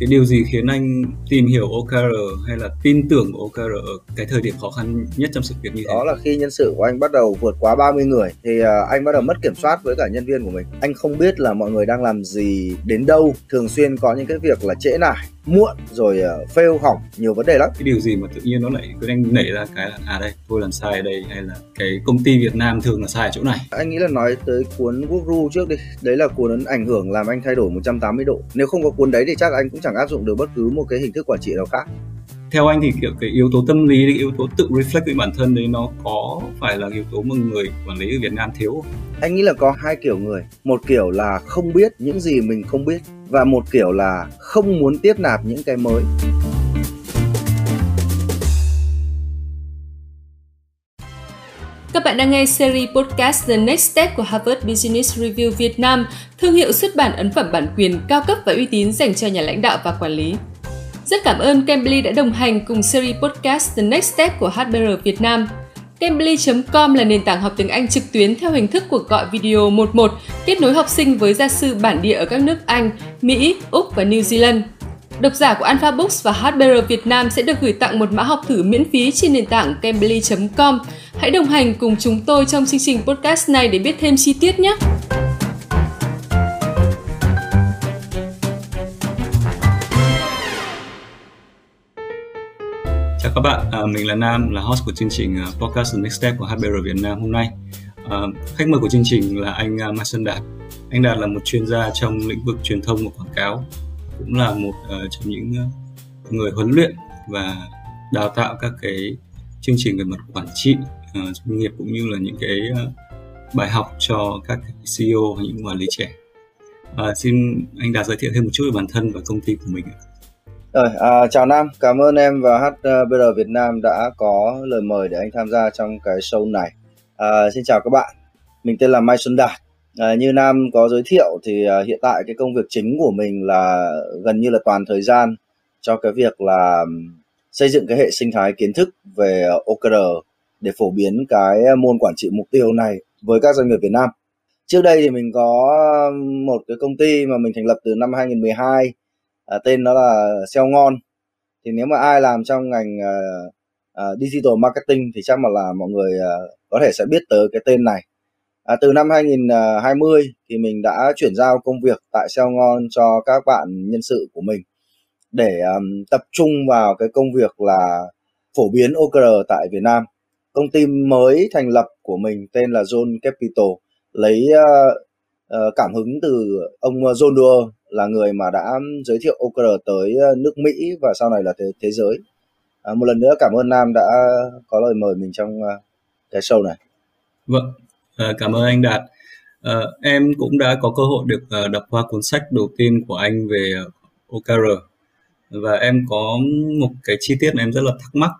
cái điều gì khiến anh tìm hiểu OKR hay là tin tưởng OKR ở cái thời điểm khó khăn nhất trong sự việc như thế? Đó là khi nhân sự của anh bắt đầu vượt quá 30 người thì à, anh bắt đầu mất kiểm soát với cả nhân viên của mình. Anh không biết là mọi người đang làm gì đến đâu, thường xuyên có những cái việc là trễ nải muộn rồi uh, fail hỏng nhiều vấn đề lắm. Cái điều gì mà tự nhiên nó lại cứ anh nảy ra cái là à đây tôi làm sai ở đây hay là cái công ty Việt Nam thường là sai ở chỗ này? Anh nghĩ là nói tới cuốn Rule trước đi. Đấy là cuốn ảnh hưởng làm anh thay đổi 180 độ. Nếu không có cuốn đấy thì chắc anh cũng chẳng áp dụng được bất cứ một cái hình thức quản trị nào khác theo anh thì kiểu cái yếu tố tâm lý cái yếu tố tự reflect với bản thân đấy nó có phải là yếu tố mà người quản lý ở Việt Nam thiếu không? Anh nghĩ là có hai kiểu người, một kiểu là không biết những gì mình không biết và một kiểu là không muốn tiếp nạp những cái mới. Các bạn đang nghe series podcast The Next Step của Harvard Business Review Việt Nam, thương hiệu xuất bản ấn phẩm bản quyền cao cấp và uy tín dành cho nhà lãnh đạo và quản lý. Rất cảm ơn Cambly đã đồng hành cùng series podcast The Next Step của HBR Việt Nam. Cambly.com là nền tảng học tiếng Anh trực tuyến theo hình thức cuộc gọi video 11, kết nối học sinh với gia sư bản địa ở các nước Anh, Mỹ, Úc và New Zealand. Độc giả của Alpha Books và HBR Việt Nam sẽ được gửi tặng một mã học thử miễn phí trên nền tảng cambly.com. Hãy đồng hành cùng chúng tôi trong chương trình podcast này để biết thêm chi tiết nhé! Các bạn, à, mình là Nam, là host của chương trình uh, podcast The Next Step của HBR Việt Nam hôm nay. À, khách mời của chương trình là anh uh, Mai Xuân Đạt. Anh Đạt là một chuyên gia trong lĩnh vực truyền thông và quảng cáo, cũng là một uh, trong những uh, người huấn luyện và đào tạo các cái chương trình về mặt quản trị uh, doanh nghiệp cũng như là những cái uh, bài học cho các CEO và những quản lý trẻ. À, xin anh Đạt giới thiệu thêm một chút về bản thân và công ty của mình. Rồi, à, chào Nam, cảm ơn em và HBR ờ, Việt Nam đã có lời mời để anh tham gia trong cái show này. À, xin chào các bạn, mình tên là Mai Xuân Đạt. À, như Nam có giới thiệu thì à, hiện tại cái công việc chính của mình là gần như là toàn thời gian cho cái việc là xây dựng cái hệ sinh thái kiến thức về OKR để phổ biến cái môn quản trị mục tiêu này với các doanh nghiệp Việt Nam. Trước đây thì mình có một cái công ty mà mình thành lập từ năm 2012 à, tên nó là SEO ngon. Thì nếu mà ai làm trong ngành à, à, digital marketing thì chắc mà là mọi người à, có thể sẽ biết tới cái tên này. À, từ năm 2020 thì mình đã chuyển giao công việc tại SEO ngon cho các bạn nhân sự của mình để um, tập trung vào cái công việc là phổ biến OKR tại Việt Nam. Công ty mới thành lập của mình tên là Zone Capital lấy uh, uh, cảm hứng từ ông John Doerr là người mà đã giới thiệu OKR tới ờ, nước Mỹ và sau này là thế, thế giới. À, một lần nữa cảm ơn Nam đã có lời mời mình trong ờ, cái show này. Vâng, à, cảm ơn anh Đạt. À, em cũng đã có cơ hội được uh, đọc qua cuốn sách đầu tiên của anh về OKR và em có một cái chi tiết mà em rất là thắc mắc.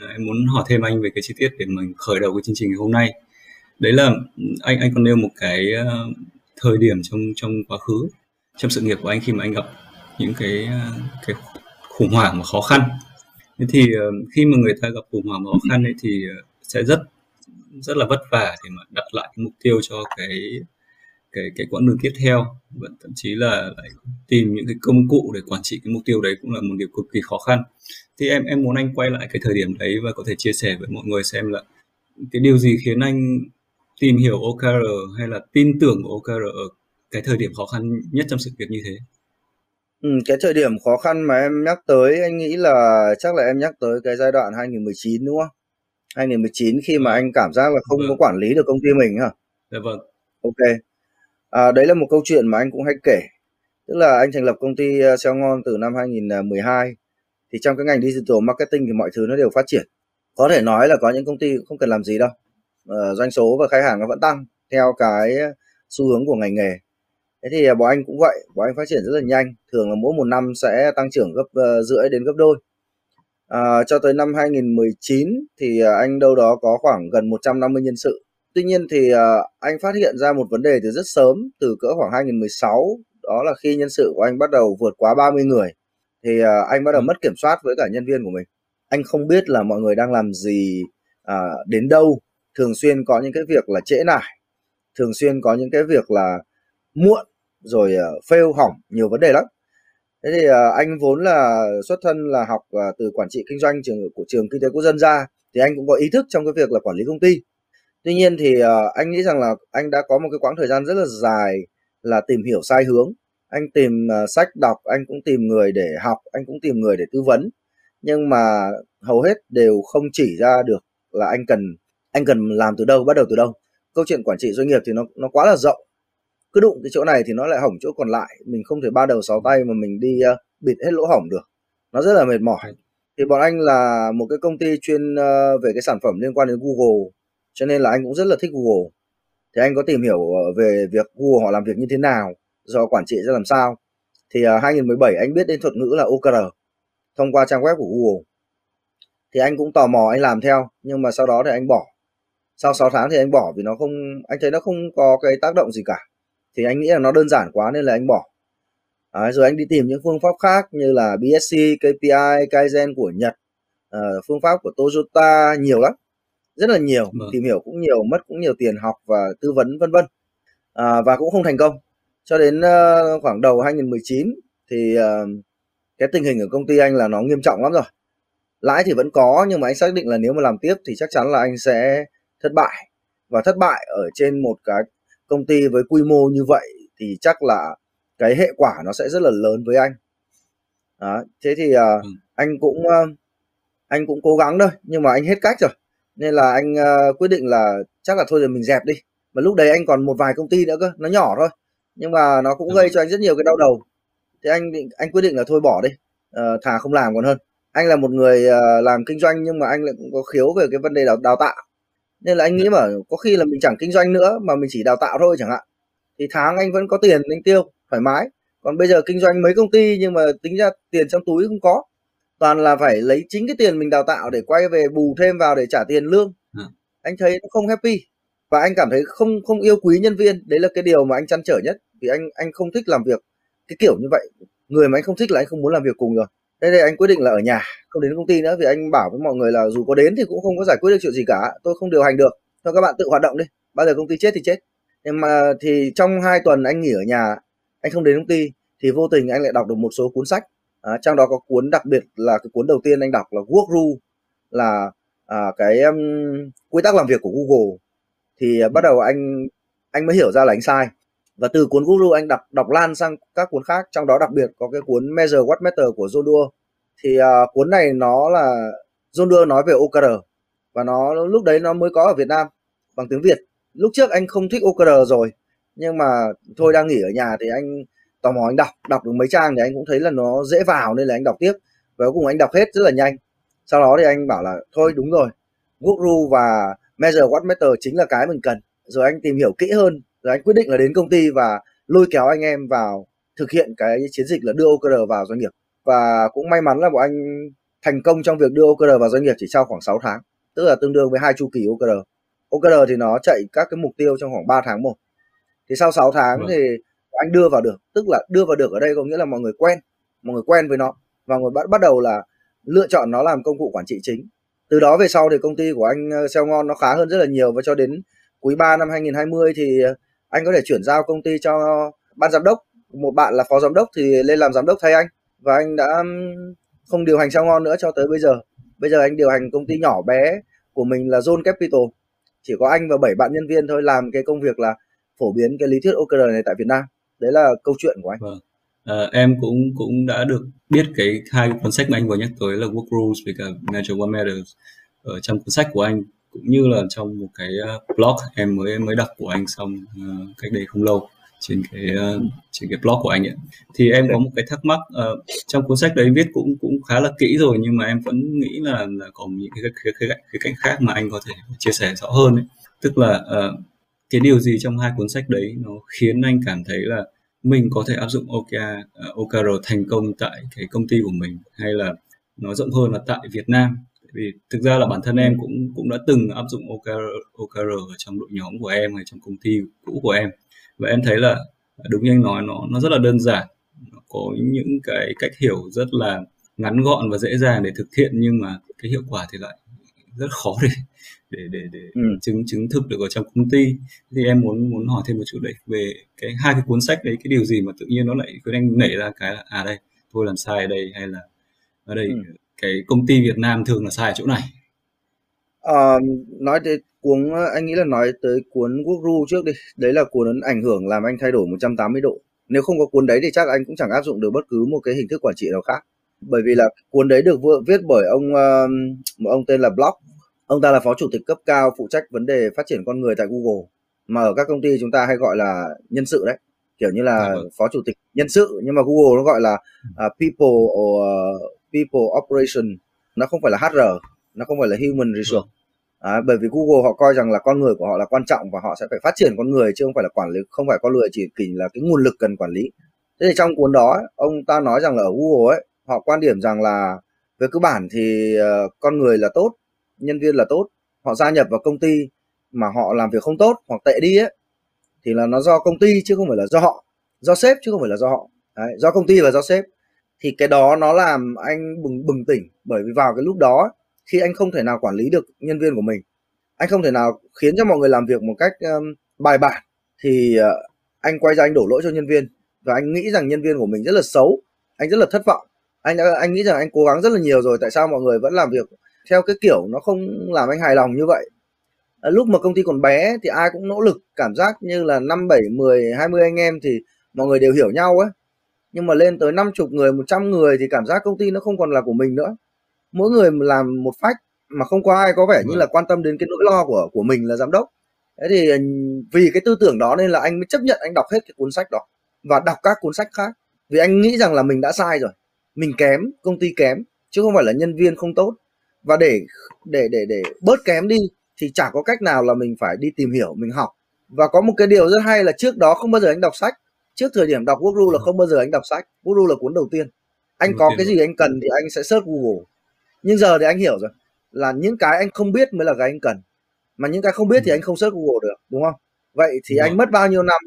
À, em muốn hỏi thêm anh về cái chi tiết để mình khởi đầu cái chương trình ngày hôm nay. Đấy là anh anh còn nêu một cái uh, thời điểm trong trong quá khứ trong sự nghiệp của anh khi mà anh gặp những cái cái khủng hoảng và khó khăn. Thế thì ờ, khi mà người ta gặp khủng hoảng và khó khăn ấy thì ờ, sẽ rất rất là vất vả để mà đặt lại cái mục tiêu cho cái cái cái quãng đường tiếp theo. Và thậm chí là lại tìm những cái công cụ để quản trị cái mục tiêu đấy cũng là một điều cực kỳ khó khăn. Thì em em muốn anh quay lại cái thời điểm đấy và có thể chia sẻ với mọi người xem là cái điều gì khiến anh tìm hiểu OKR hay là tin tưởng OKR ở cái thời điểm khó khăn nhất trong sự việc như thế? Ừ, cái thời điểm khó khăn mà em nhắc tới anh nghĩ là chắc là em nhắc tới cái giai đoạn 2019 đúng không? 2019 khi mà vâng. anh cảm giác là không vâng. có quản lý được công ty mình hả? Dạ vâng. Ok. À, đấy là một câu chuyện mà anh cũng hay kể. Tức là anh thành lập công ty ờ, SEO ngon từ năm 2012 thì trong cái ngành digital marketing thì mọi thứ nó đều phát triển. Có thể nói là có những công ty không cần làm gì đâu. Uh, doanh số và khách hàng nó vẫn tăng theo cái xu hướng của ngành nghề thế thì à, bọn anh cũng vậy bọn anh phát triển rất là nhanh. Thường là mỗi một năm sẽ tăng trưởng gấp uh, rưỡi đến gấp đôi. À, cho tới năm 2019 thì uh, anh đâu đó có khoảng gần 150 nhân sự. Tuy nhiên thì uh, anh phát hiện ra một vấn đề từ rất sớm từ cỡ khoảng 2016 đó là khi nhân sự của anh bắt đầu vượt quá 30 người thì uh, anh bắt đầu mất kiểm soát với cả nhân viên của mình. Anh không biết là mọi người đang làm gì uh, đến đâu. Thường xuyên có những cái việc là trễ nải thường xuyên có những cái việc là muộn rồi uh, fail hỏng nhiều vấn đề lắm. Thế thì uh, anh vốn là xuất thân là học uh, từ quản trị kinh doanh trường của trường kinh tế quốc dân ra thì anh cũng có ý thức trong cái việc là quản lý công ty. Tuy nhiên thì uh, anh nghĩ rằng là anh đã có một cái quãng thời gian rất là dài là tìm hiểu sai hướng. Anh tìm uh, sách đọc anh cũng tìm người để học anh cũng tìm người để tư vấn. Nhưng mà hầu hết đều không chỉ ra được là anh cần anh cần làm từ đâu bắt đầu từ đâu. Câu chuyện quản trị doanh nghiệp thì nó nó quá là rộng cứ đụng cái chỗ này thì nó lại hỏng chỗ còn lại. Mình không thể ba đầu sáu tay mà mình đi uh, bịt hết lỗ hỏng được. Nó rất là mệt mỏi. Thì bọn anh là một cái công ty chuyên uh, về cái sản phẩm liên quan đến Google cho nên là anh cũng rất là thích Google. Thì anh có tìm hiểu về việc Google họ làm việc như thế nào do quản trị ra làm sao. Thì uh, 2017 anh biết đến thuật ngữ là OKR thông qua trang web của Google. Thì anh cũng tò mò anh làm theo nhưng mà sau đó thì anh bỏ. Sau 6 tháng thì anh bỏ vì nó không anh thấy nó không có cái tác động gì cả thì anh nghĩ là nó đơn giản quá nên là anh bỏ Đấy, rồi anh đi tìm những phương pháp khác như là BSC, KPI, Kaizen của Nhật, uh, phương pháp của Toyota nhiều lắm, rất là nhiều, vâng. tìm hiểu cũng nhiều, mất cũng nhiều tiền học và tư vấn vân vân, uh, và cũng không thành công. Cho đến uh, khoảng đầu 2019 thì uh, cái tình hình ở công ty anh là nó nghiêm trọng lắm rồi. Lãi thì vẫn có nhưng mà anh xác định là nếu mà làm tiếp thì chắc chắn là anh sẽ thất bại và thất bại ở trên một cái công ty với quy mô như vậy thì chắc là cái hệ quả nó sẽ rất là lớn với anh. Đó thế thì uh, ừ. anh cũng uh, anh cũng cố gắng thôi nhưng mà anh hết cách rồi. Nên là anh uh, quyết định là chắc là thôi rồi mình dẹp đi. Mà lúc đấy anh còn một vài công ty nữa cơ nó nhỏ thôi nhưng mà nó cũng ừ. gây cho anh rất nhiều cái đau đầu. Thế anh định anh quyết định là thôi bỏ đi uh, thà không làm còn hơn. Anh là một người uh, làm kinh doanh nhưng mà anh lại cũng có khiếu về cái vấn đề đào, đào tạo nên là anh nghĩ mà có khi là mình chẳng kinh doanh nữa mà mình chỉ đào tạo thôi chẳng hạn. Thì tháng anh vẫn có tiền anh tiêu thoải mái. Còn bây giờ kinh doanh mấy công ty nhưng mà tính ra tiền trong túi không có. Toàn là phải lấy chính cái tiền mình đào tạo để quay về bù thêm vào để trả tiền lương. À. anh thấy nó không happy. Và anh cảm thấy không không yêu quý nhân viên. Đấy là cái điều mà anh chăn trở nhất. Vì anh anh không thích làm việc cái kiểu như vậy. Người mà anh không thích là anh không muốn làm việc cùng rồi thế thì anh quyết định là ở nhà không đến công ty nữa vì anh bảo với mọi người là dù có đến thì cũng không có giải quyết được chuyện gì cả. Tôi không điều hành được. Cho các bạn tự hoạt động đi. Bao giờ công ty chết thì chết. Nhưng mà thì trong hai tuần anh nghỉ ở nhà anh không đến công ty thì vô tình anh lại đọc được một số cuốn sách. À, trong đó có cuốn đặc biệt là cái cuốn đầu tiên anh đọc là Work Rule là à, cái um, quy tắc làm việc của Google. Thì à, bắt đầu anh anh mới hiểu ra là anh sai và từ cuốn Guru anh đọc đọc lan sang các cuốn khác trong đó đặc biệt có cái cuốn Measure What Matter của John Doerr thì uh, cuốn này nó là John Doerr nói về OKR và nó lúc đấy nó mới có ở Việt Nam bằng tiếng Việt. Lúc trước anh không thích OKR rồi nhưng mà thôi đang nghỉ ở nhà thì anh tò mò anh đọc đọc được mấy trang thì anh cũng thấy là nó dễ vào nên là anh đọc tiếp. Và cuối cùng anh đọc hết rất là nhanh. Sau đó thì anh bảo là thôi đúng rồi Guru và Measure What Matter chính là cái mình cần. Rồi anh tìm hiểu kỹ hơn rồi anh quyết định là đến công ty và lôi kéo anh em vào thực hiện cái chiến dịch là đưa OKR vào doanh nghiệp. Và cũng may mắn là bọn anh thành công trong việc đưa OKR vào doanh nghiệp chỉ sau khoảng 6 tháng tức là tương đương với hai chu kỳ OKR OKR thì nó chạy các cái mục tiêu trong khoảng 3 tháng một. Thì sau 6 tháng vâng. thì anh đưa vào được tức là đưa vào được ở đây có nghĩa là mọi người quen mọi người quen với nó và mọi người bắt bắt đầu là lựa chọn nó làm công cụ quản trị chính. Từ đó về sau thì công ty của anh SEO ngon nó khá hơn rất là nhiều và cho đến quý 3 năm 2020 thì anh có thể chuyển giao công ty cho ban giám đốc. Một bạn là phó giám đốc thì lên làm giám đốc thay anh. Và anh đã không điều hành sao ngon nữa cho tới bây giờ. Bây giờ anh điều hành công ty nhỏ bé của mình là Zone Capital. Chỉ có anh và bảy bạn nhân viên thôi làm cái công việc là phổ biến cái lý thuyết OKR này tại Việt Nam. Đấy là câu chuyện của anh. Vâng. à, em cũng cũng đã được biết cái hai cuốn sách mà anh vừa nhắc tới là Work Rules với cả Measure What Matters ở trong cuốn sách của anh cũng như là trong một cái ờ, blog em mới mới đọc của anh xong uh, cách đây không lâu trên cái uh, trên cái blog của anh ấy thì em có một cái thắc mắc uh, trong cuốn sách đấy viết cũng cũng khá là kỹ rồi nhưng mà em vẫn nghĩ là là có những cái cái cái, cái cạnh khác mà anh có thể chia sẻ rõ hơn ấy. tức là uh, cái điều gì trong hai cuốn sách đấy nó khiến anh cảm thấy là mình có thể áp dụng OKR, uh, OKR thành công tại cái công ty của mình hay là nó rộng hơn là tại Việt Nam vì thực ra là bản thân em cũng cũng đã từng áp dụng OKR, OKR ở trong đội nhóm của em hay trong công ty cũ của em và em thấy là đúng như anh nói nó nó rất là đơn giản nó có những cái cách hiểu rất là ngắn gọn và dễ dàng để thực hiện nhưng mà cái hiệu quả thì lại rất khó để để để để ừ. chứng chứng thực được ở trong công ty thì em muốn muốn hỏi thêm một chút đấy về cái hai cái cuốn sách đấy cái điều gì mà tự nhiên nó lại cứ anh nảy ra cái là à đây tôi làm sai ở đây hay là ở đây ừ. Cái công ty Việt Nam thường là sai ở chỗ này? À, nói tới cuốn anh nghĩ là nói tới cuốn Quốc Ru trước đi. Đấy là cuốn ảnh hưởng làm anh thay đổi 180 độ. Nếu không có cuốn đấy thì chắc anh cũng chẳng áp dụng được bất cứ một cái hình thức quản trị nào khác. Bởi vì là cuốn đấy được viết bởi ông một ông tên là Block. Ông ta là phó chủ tịch cấp cao phụ trách vấn đề phát triển con người tại Google. Mà ở các công ty chúng ta hay gọi là nhân sự đấy. Kiểu như là à, phó chủ tịch nhân sự nhưng mà Google nó gọi là uh, people or people operation nó không phải là HR nó không phải là human resource. À, bởi vì Google họ coi rằng là con người của họ là quan trọng và họ sẽ phải phát triển con người chứ không phải là quản lý không phải con người chỉ chỉ là cái nguồn lực cần quản lý. Thế thì trong cuốn đó ông ta nói rằng là ở Google ấy họ quan điểm rằng là về cơ bản thì uh, con người là tốt nhân viên là tốt họ gia nhập vào công ty mà họ làm việc không tốt hoặc tệ đi ấy thì là nó do công ty chứ không phải là do họ do sếp chứ không phải là do họ. Đấy, do công ty và do sếp thì cái đó nó làm anh bừng bừng tỉnh. Bởi vì vào cái lúc đó khi anh không thể nào quản lý được nhân viên của mình anh không thể nào khiến cho mọi người làm việc một cách um, bài bản thì uh, anh quay ra anh đổ lỗi cho nhân viên. Và anh nghĩ rằng nhân viên của mình rất là xấu anh rất là thất vọng. Anh đã anh nghĩ rằng anh cố gắng rất là nhiều rồi tại sao mọi người vẫn làm việc theo cái kiểu nó không làm anh hài lòng như vậy? À, lúc mà công ty còn bé thì ai cũng nỗ lực cảm giác như là năm bảy mười hai mươi anh em thì mọi người đều hiểu nhau ấy nhưng mà lên tới năm chục người một trăm người thì cảm giác công ty nó không còn là của mình nữa. Mỗi người làm một phách mà không có ai có vẻ như vâng. là quan tâm đến cái nỗi lo của của mình là giám đốc. Thế thì vì cái tư tưởng đó nên là anh mới chấp nhận anh đọc hết cái cuốn sách đó và đọc các cuốn sách khác. Vì anh nghĩ rằng là mình đã sai rồi. Mình kém công ty kém chứ không phải là nhân viên không tốt. Và để để để để bớt kém đi thì chả có cách nào là mình phải đi tìm hiểu mình học. Và có một cái điều rất hay là trước đó không bao giờ anh đọc sách trước thời điểm đọc Guru là không bao giờ anh đọc sách. Guru là cuốn đầu tiên. Anh có cái gì anh cần thì anh sẽ search Google. Nhưng giờ thì anh hiểu rồi. Là những cái anh không biết mới là cái anh cần. Mà những cái không biết thì ừ. anh không search Google được đúng không? Vậy thì anh mất bao nhiêu năm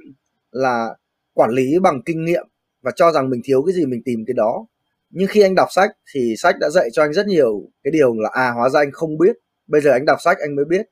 là quản lý bằng kinh nghiệm và cho rằng mình thiếu cái gì mình tìm cái đó. Nhưng khi anh đọc sách thì sách đã dạy cho anh rất nhiều cái điều là à hóa ra anh không biết. Bây giờ anh đọc sách anh mới biết.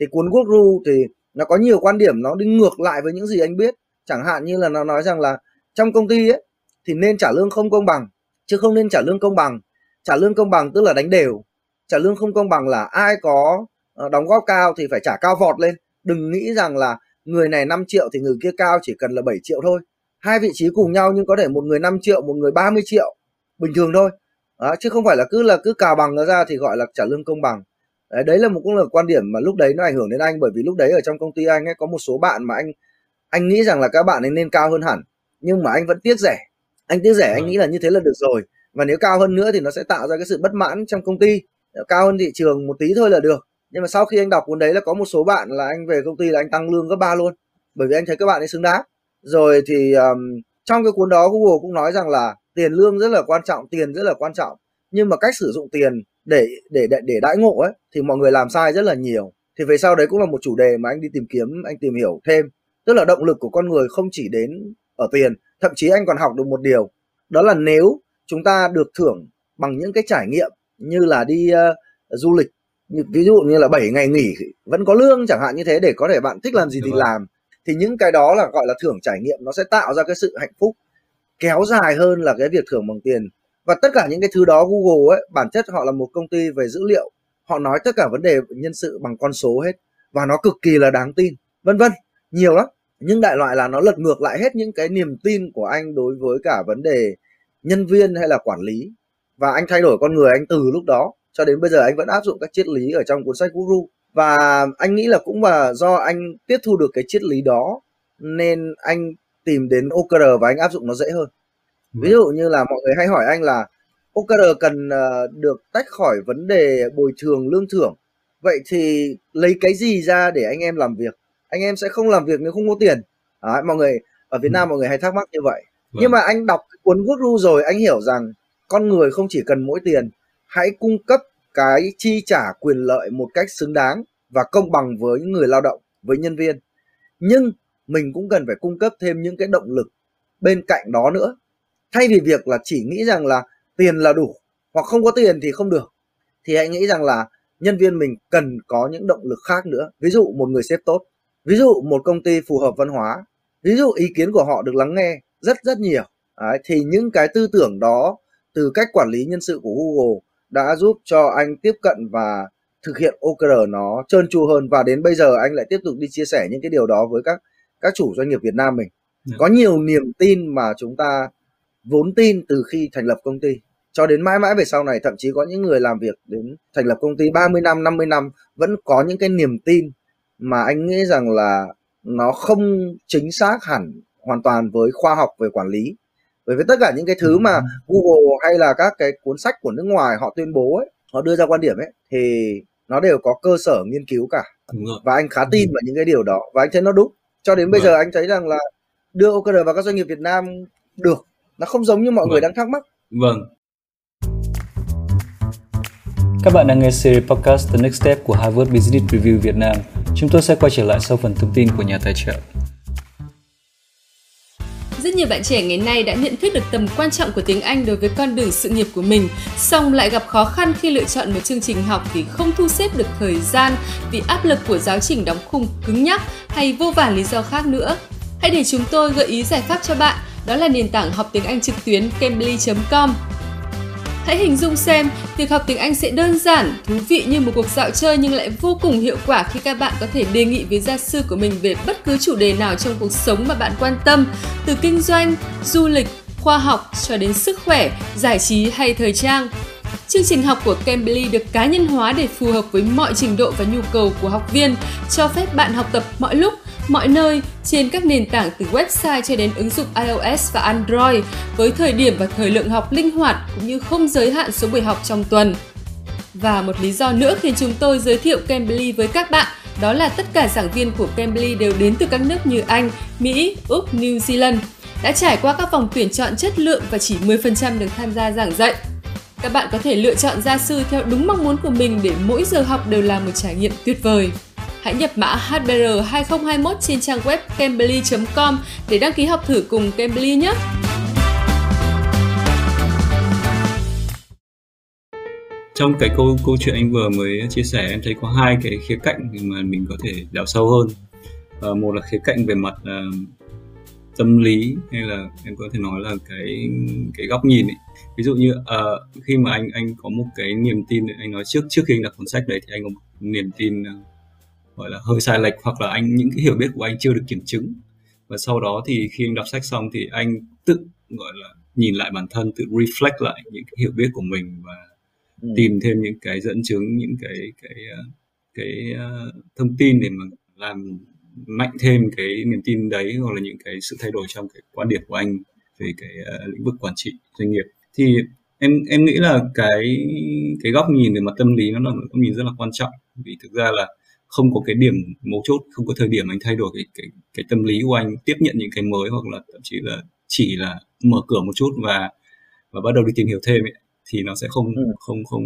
Thì cuốn quốc ru thì nó có nhiều quan điểm nó đi ngược lại với những gì anh biết chẳng hạn như là nó nói rằng là trong công ty ấy thì nên trả lương không công bằng chứ không nên trả lương công bằng. Trả lương công bằng tức là đánh đều. Trả lương không công bằng là ai có ờ, đóng góp cao thì phải trả cao vọt lên. Đừng nghĩ rằng là người này 5 triệu thì người kia cao chỉ cần là 7 triệu thôi. Hai vị trí cùng nhau nhưng có thể một người 5 triệu một người 30 triệu. Bình thường thôi. Đó, chứ không phải là cứ là cứ cào bằng nó ra thì gọi là trả lương công bằng. Đấy, đấy là một cũng là quan điểm mà lúc đấy nó ảnh hưởng đến anh bởi vì lúc đấy ở trong công ty anh ấy có một số bạn mà anh anh nghĩ rằng là các bạn ấy nên cao hơn hẳn nhưng mà anh vẫn tiếc rẻ. Anh tiếc rẻ anh vâng. nghĩ là như thế là được rồi. Và nếu cao hơn nữa thì nó sẽ tạo ra cái sự bất mãn trong công ty. Cao hơn thị trường một tí thôi là được. Nhưng mà sau khi anh đọc cuốn đấy là có một số bạn là anh về công ty là anh tăng lương gấp ba luôn bởi vì anh thấy các bạn ấy xứng đáng. Rồi thì um, trong cái cuốn đó Google cũng nói rằng là tiền lương rất là quan trọng tiền rất là quan trọng. Nhưng mà cách sử dụng tiền để để để, để đãi ngộ ấy thì mọi người làm sai rất là nhiều. Thì về sau đấy cũng là một chủ đề mà anh đi tìm kiếm anh tìm hiểu thêm tức là động lực của con người không chỉ đến ở tiền thậm chí anh còn học được một điều. Đó là nếu chúng ta được thưởng bằng những cái trải nghiệm như là đi uh, du lịch như, ví dụ như là 7 ngày nghỉ vẫn có lương chẳng hạn như thế để có thể bạn thích làm gì thì làm thì những cái đó là gọi là thưởng trải nghiệm nó sẽ tạo ra cái sự hạnh phúc kéo dài hơn là cái việc thưởng bằng tiền. Và tất cả những cái thứ đó Google ấy bản chất họ là một công ty về dữ liệu họ nói tất cả vấn đề nhân sự bằng con số hết và nó cực kỳ là đáng tin vân vân nhiều lắm nhưng đại loại là nó lật ngược lại hết những cái niềm tin của anh đối với cả vấn đề nhân viên hay là quản lý. Và anh thay đổi con người anh từ lúc đó cho đến bây giờ anh vẫn áp dụng các triết lý ở trong cuốn sách Guru. Và anh nghĩ là cũng là do anh tiếp thu được cái triết lý đó nên anh tìm đến OKR và anh áp dụng nó dễ hơn. Ví dụ như là mọi người hay hỏi anh là OKR cần uh, được tách khỏi vấn đề bồi thường lương thưởng. Vậy thì lấy cái gì ra để anh em làm việc anh em sẽ không làm việc nếu không có tiền. Đấy, mọi người ở Việt Nam mọi người hay thắc mắc như vậy. Vâng. nhưng mà anh đọc cuốn Guru rồi anh hiểu rằng con người không chỉ cần mỗi tiền. Hãy cung cấp cái chi trả quyền lợi một cách xứng đáng và công bằng với những người lao động với nhân viên. Nhưng mình cũng cần phải cung cấp thêm những cái động lực bên cạnh đó nữa. Thay vì việc là chỉ nghĩ rằng là tiền là đủ hoặc không có tiền thì không được thì hãy nghĩ rằng là nhân viên mình cần có những động lực khác nữa. Ví dụ một người sếp tốt ví dụ một công ty phù hợp văn hóa ví dụ ý kiến của họ được lắng nghe rất rất nhiều Đấy, thì những cái tư tưởng đó từ cách quản lý nhân sự của Google đã giúp cho anh tiếp cận và thực hiện OKR nó trơn tru hơn và đến bây giờ anh lại tiếp tục đi chia sẻ những cái điều đó với các các chủ doanh nghiệp Việt Nam mình. Yeah. Dạ. Có nhiều niềm tin mà chúng ta vốn tin từ khi thành lập công ty cho đến mãi mãi về sau này thậm chí có những người làm việc đến thành lập công ty 30 năm 50 năm vẫn có những cái niềm tin mà anh nghĩ rằng là nó không chính xác hẳn hoàn toàn với khoa học về quản lý. Bởi vì tất cả những cái thứ mà Google hay là các cái cuốn sách của nước ngoài họ tuyên bố ấy họ đưa ra quan điểm ấy thì nó đều có cơ sở nghiên cứu cả. Và anh khá tin vào những cái điều đó. Và anh thấy nó đúng. Cho đến bây vâng. giờ anh thấy rằng là đưa OKR vào các doanh nghiệp Việt Nam được. Nó không giống như mọi vâng. người đang thắc mắc. Vâng. Các bạn đang nghe series podcast The Next Step của Harvard Business Review Việt Nam. Chúng tôi sẽ quay trở lại sau phần thông tin của nhà tài trợ. Rất nhiều bạn trẻ ngày nay đã nhận thức được tầm quan trọng của tiếng Anh đối với con đường sự nghiệp của mình, song lại gặp khó khăn khi lựa chọn một chương trình học vì không thu xếp được thời gian, vì áp lực của giáo trình đóng khung cứng nhắc hay vô vàn lý do khác nữa. Hãy để chúng tôi gợi ý giải pháp cho bạn, đó là nền tảng học tiếng Anh trực tuyến cambly.com. Hãy hình dung xem, việc học tiếng Anh sẽ đơn giản, thú vị như một cuộc dạo chơi nhưng lại vô cùng hiệu quả khi các bạn có thể đề nghị với gia sư của mình về bất cứ chủ đề nào trong cuộc sống mà bạn quan tâm, từ kinh doanh, du lịch, khoa học cho đến sức khỏe, giải trí hay thời trang. Chương trình học của Cambly được cá nhân hóa để phù hợp với mọi trình độ và nhu cầu của học viên, cho phép bạn học tập mọi lúc, mọi nơi trên các nền tảng từ website cho đến ứng dụng iOS và Android với thời điểm và thời lượng học linh hoạt cũng như không giới hạn số buổi học trong tuần. Và một lý do nữa khiến chúng tôi giới thiệu Cambly với các bạn đó là tất cả giảng viên của Cambly đều đến từ các nước như Anh, Mỹ, Úc, New Zealand, đã trải qua các vòng tuyển chọn chất lượng và chỉ 10% được tham gia giảng dạy. Các bạn có thể lựa chọn gia sư theo đúng mong muốn của mình để mỗi giờ học đều là một trải nghiệm tuyệt vời. Hãy nhập mã HBR 2021 trên trang web cambly.com để đăng ký học thử cùng Cambly nhé! Trong cái câu câu chuyện anh vừa mới chia sẻ em thấy có hai cái khía cạnh mà mình có thể đào sâu hơn. À, một là khía cạnh về mặt uh, tâm lý hay là em có thể nói là cái cái góc nhìn ấy. ví dụ như uh, khi mà anh anh có một cái niềm tin anh nói trước trước khi anh đọc cuốn sách đấy thì anh có một niềm tin gọi là hơi sai lệch hoặc là anh những cái hiểu biết của anh chưa được kiểm chứng. Và sau đó thì khi anh đọc sách xong thì anh tự gọi là nhìn lại bản thân tự reflect lại những cái hiểu biết của mình và ừ. tìm thêm những cái dẫn chứng những cái cái ờ, cái, cái uh, thông tin để mà làm mạnh thêm cái niềm tin đấy hoặc là những cái sự thay đổi trong cái quan điểm của anh về cái uh, lĩnh vực quản trị doanh nghiệp. Thì em em nghĩ là cái cái góc nhìn về mặt tâm lý nó là một góc nhìn rất là quan trọng. Vì thực ra là không có cái điểm mấu chốt không có thời điểm anh thay đổi cái cái cái tâm lý của anh tiếp nhận những cái mới hoặc là thậm chí là chỉ là mở cửa một chút và và bắt đầu đi tìm hiểu thêm ấy, thì nó sẽ không ừ. không không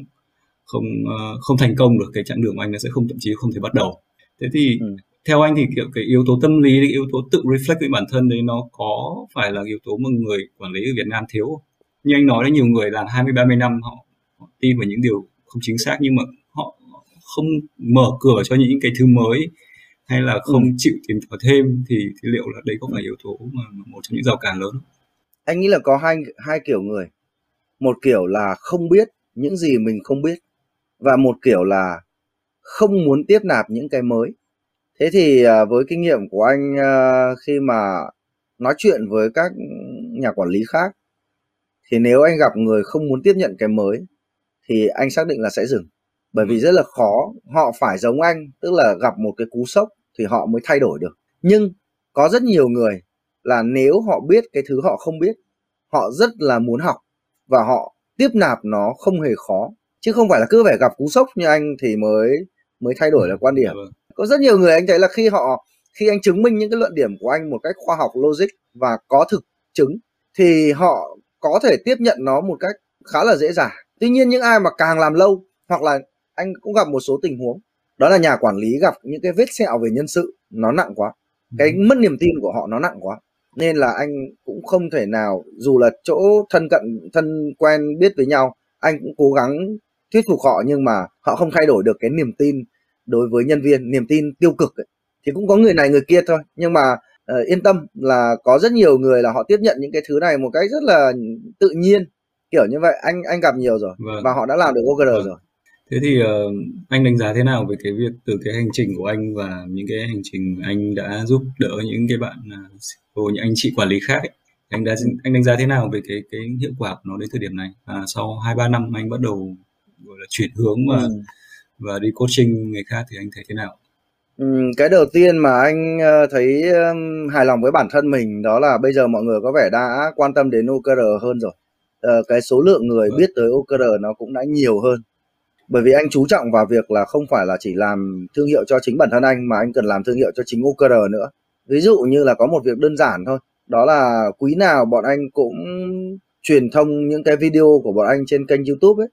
không uh, không thành công được cái chặng đường của anh nó sẽ không thậm chí không thể bắt đầu thế thì ừ. theo anh thì kiểu cái yếu tố tâm lý cái yếu tố tự reflect với bản thân đấy nó có phải là yếu tố mà người quản lý ở Việt Nam thiếu như anh nói là nhiều người làm 20 30 năm họ, họ tin vào những điều không chính xác nhưng mà không mở cửa cho những cái thứ mới hay là không ừ. chịu tìm tòi thêm thì, thì liệu là đấy có phải yếu tố mà một trong những rào cản lớn anh nghĩ là có hai hai kiểu người. Một kiểu là không biết những gì mình không biết và một kiểu là không muốn tiếp nạp những cái mới. Thế thì à, với kinh nghiệm của anh à, khi mà nói chuyện với các nhà quản lý khác thì nếu anh gặp người không muốn tiếp nhận cái mới thì anh xác định là sẽ dừng bởi vì rất là khó họ phải giống anh tức là gặp một cái cú sốc thì họ mới thay đổi được. Nhưng có rất nhiều người là nếu họ biết cái thứ họ không biết họ rất là muốn học và họ tiếp nạp nó không hề khó. Chứ không phải là cứ phải gặp cú sốc như anh thì mới mới thay đổi là quan điểm. Dạ vâng. có rất nhiều người anh thấy là khi họ khi anh chứng minh những cái luận điểm của anh một cách khoa học logic và có thực chứng thì họ có thể tiếp nhận nó một cách khá là dễ dàng. Tuy nhiên những ai mà càng làm lâu hoặc là anh cũng gặp một số tình huống đó là nhà quản lý gặp những cái vết sẹo về nhân sự nó nặng quá cái ừ. mất niềm tin của họ nó nặng quá nên là anh cũng không thể nào dù là chỗ thân cận thân quen biết với nhau anh cũng cố gắng thuyết phục họ nhưng mà họ không thay đổi được cái niềm tin đối với nhân viên niềm tin tiêu cực ấy. thì cũng có người này người kia thôi nhưng mà uh, yên tâm là có rất nhiều người là họ tiếp nhận những cái thứ này một cách rất là tự nhiên kiểu như vậy anh anh gặp nhiều rồi vâng. và họ đã làm được OKR vâng. rồi thế thì uh, anh đánh giá thế nào về cái việc từ cái hành trình của anh và những cái hành trình anh đã giúp đỡ những cái bạn uh, những anh chị quản lý khác ấy. anh đã anh đánh giá thế nào về cái cái hiệu quả của nó đến thời điểm này à, sau hai ba năm anh bắt đầu gọi là chuyển hướng và ừ. và đi coaching người khác thì anh thấy thế nào cái đầu tiên mà anh ờ, thấy hài lòng với bản thân mình đó là bây giờ mọi người có vẻ đã quan tâm đến OKR hơn rồi. Ờ, cái số lượng người vâng. biết tới OKR nó cũng đã nhiều hơn. Bởi vì anh chú trọng vào việc là không phải là chỉ làm thương hiệu cho chính bản thân anh mà anh cần làm thương hiệu cho chính OKR nữa. Ví dụ như là có một việc đơn giản thôi, đó là quý nào bọn anh cũng truyền thông những cái video của bọn anh trên kênh YouTube ấy.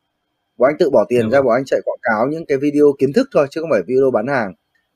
Bọn anh tự bỏ tiền ra vâng. bọn anh chạy quảng cáo những cái video kiến thức thôi chứ không phải video bán hàng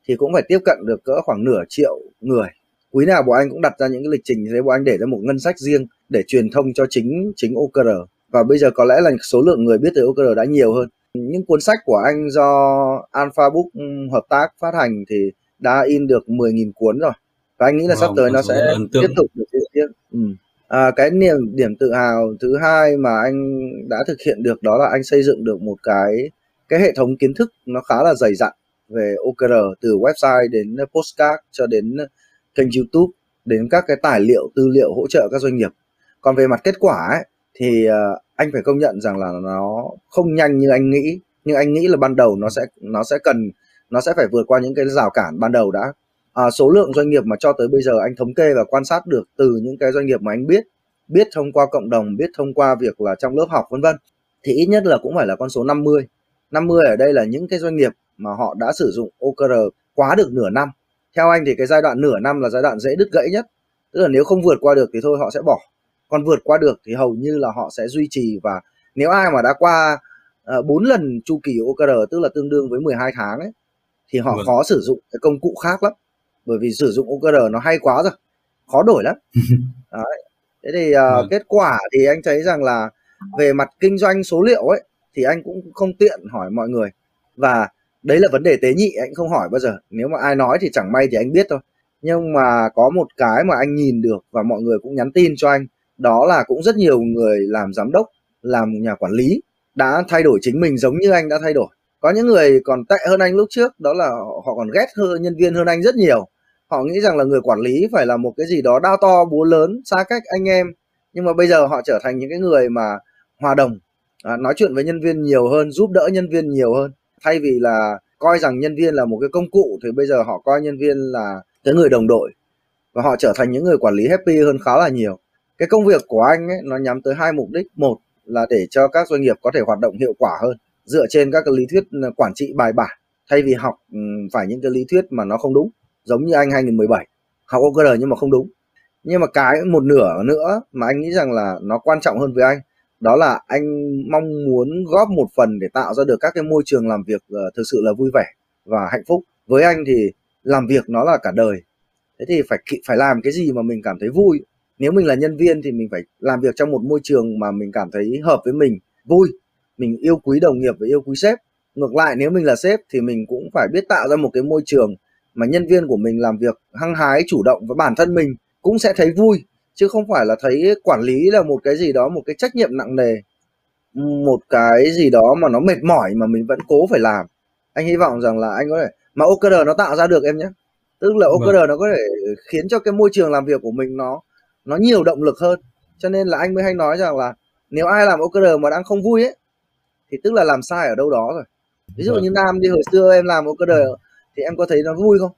thì cũng phải tiếp cận được cỡ khoảng nửa triệu người quý nào bọn anh cũng đặt ra những cái lịch trình thế bọn anh để ra một ngân sách riêng để truyền thông cho chính chính OKR và bây giờ có lẽ là số lượng người biết tới OKR đã nhiều hơn những cuốn sách của anh do Alpha Book hợp tác phát hành thì đã in được 10.000 cuốn rồi. Và anh nghĩ là wow, sắp tới nó sẽ tiếp tục được tiếp ừ. à, cái niềm điểm tự hào thứ hai mà anh đã thực hiện được đó là anh xây dựng được một cái cái hệ thống kiến thức nó khá là dày dặn về OKR từ website đến postcard cho đến kênh YouTube đến các cái tài liệu tư liệu hỗ trợ các doanh nghiệp. Còn về mặt kết quả ấy, thì uh, anh phải công nhận rằng là nó không nhanh như anh nghĩ. Nhưng anh nghĩ là ban đầu nó sẽ nó sẽ cần nó sẽ phải vượt qua những cái rào cản ban đầu đã. À, số lượng doanh nghiệp mà cho tới bây giờ anh thống kê và quan sát được từ những cái doanh nghiệp mà anh biết biết thông qua cộng đồng biết thông qua việc là trong lớp học vân vân thì ít nhất là cũng phải là con số 50 50 ở đây là những cái doanh nghiệp mà họ đã sử dụng OKR quá được nửa năm. Theo anh thì cái giai đoạn nửa năm là giai đoạn dễ đứt gãy nhất. Tức là nếu không vượt qua được thì thôi họ sẽ bỏ còn vượt qua được thì hầu như là họ sẽ duy trì và nếu ai mà đã qua uh, 4 lần chu kỳ OKR tức là tương đương với 12 tháng ấy thì họ vâng. khó sử dụng cái công cụ khác lắm bởi vì sử dụng OKR nó hay quá rồi khó đổi lắm Đấy. thế thì uh, vâng. kết quả thì anh thấy rằng là về mặt kinh doanh số liệu ấy thì anh cũng không tiện hỏi mọi người và đấy là vấn đề tế nhị anh không hỏi bao giờ nếu mà ai nói thì chẳng may thì anh biết thôi nhưng mà có một cái mà anh nhìn được và mọi người cũng nhắn tin cho anh đó là cũng rất nhiều người làm giám đốc làm nhà quản lý đã thay đổi chính mình giống như anh đã thay đổi. Có những người còn tệ hơn anh lúc trước đó là họ còn ghét hơn nhân viên hơn anh rất nhiều. Họ nghĩ rằng là người quản lý phải là một cái gì đó đao to búa lớn xa cách anh em. Nhưng mà bây giờ họ trở thành những cái người mà hòa đồng à, nói chuyện với nhân viên nhiều hơn giúp đỡ nhân viên nhiều hơn. Thay vì là coi rằng nhân viên là một cái công cụ thì bây giờ họ coi nhân viên là cái người đồng đội. Và họ trở thành những người quản lý happy hơn khá là nhiều cái công việc của anh ấy, nó nhắm tới hai mục đích. Một là để cho các doanh nghiệp có thể hoạt động hiệu quả hơn, dựa trên các cái lý thuyết ừ, quản trị bài bản, thay vì học ừ, phải những cái lý thuyết mà nó không đúng, giống như anh 2017 học OKR nhưng mà không đúng. Nhưng mà cái một nửa nữa mà anh nghĩ rằng là nó quan trọng hơn với anh, đó là anh mong muốn góp một phần để tạo ra được các cái môi trường làm việc ờ, thực sự là vui vẻ và hạnh phúc. Với anh thì làm việc nó là cả đời. Thế thì phải phải làm cái gì mà mình cảm thấy vui? Nếu mình là nhân viên thì mình phải làm việc trong một môi trường mà mình cảm thấy hợp với mình vui mình yêu quý đồng nghiệp và yêu quý sếp. Ngược lại nếu mình là sếp thì mình cũng phải biết tạo ra một cái môi trường mà nhân viên của mình làm việc hăng hái chủ động và bản thân mình cũng sẽ thấy vui chứ không phải là thấy quản lý là một cái gì đó một cái trách nhiệm nặng nề một cái gì đó mà nó mệt mỏi mà mình vẫn cố phải làm. Anh hy vọng rằng là anh có thể mà OKR nó tạo ra được em nhé. Tức là OKR vâng. nó có thể khiến cho cái môi trường làm việc của mình nó nó nhiều động lực hơn cho nên là anh mới hay nói rằng là nếu ai làm OKR mà đang không vui ấy thì tức là làm sai ở đâu đó rồi ví dụ như Nam đi hồi xưa em làm OKR thì em có thấy nó vui không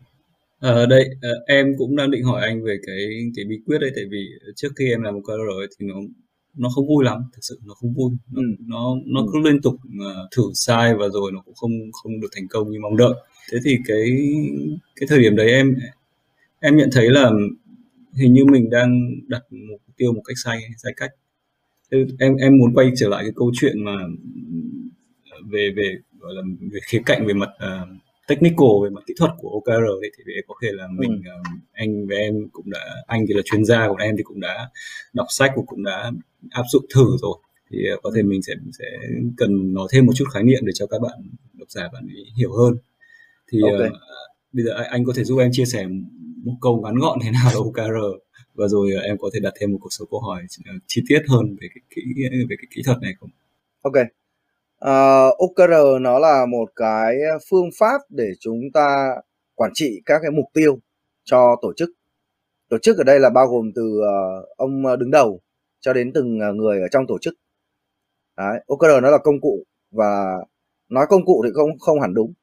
Ờ, đây, ờ, em cũng đang định hỏi anh về cái cái bí quyết đấy tại vì trước khi em làm một rồi thì nó nó không vui lắm, thực sự nó không vui. Nó ừ. nó, nó ừ. cứ liên tục uh, thử sai và rồi nó cũng không không được thành công như mong đợi. Thế thì cái cái thời điểm đấy em em nhận thấy là hình như mình đang đặt mục tiêu một cách sai sai cách. Em em muốn quay trở lại cái câu chuyện mà về về gọi là về khía cạnh về mặt uh, technical về mặt kỹ thuật của OKR ấy, thì có thể là mình ừ. anh và em cũng đã anh thì là chuyên gia còn em thì cũng đã đọc sách và cũng đã áp dụng thử rồi thì ờ, có thể mình sẽ sẽ cần nói thêm một chút khái niệm để cho các bạn độc giả bạn hiểu hơn thì okay. uh, bây giờ anh có thể giúp em chia sẻ một câu ngắn gọn thế nào là OKR và rồi ờ, em có thể đặt thêm một số câu hỏi ờ, chi tiết hơn về cái kỹ về cái kỹ thuật này không? Ok. Ờ, uh, OKR nó là một cái phương pháp để chúng ta quản trị các cái mục tiêu cho tổ chức. Tổ chức ở đây là bao gồm từ uh, ông đứng đầu cho đến từng người ở trong tổ chức. Đấy, OKR nó là công cụ và nói công cụ thì không không hẳn đúng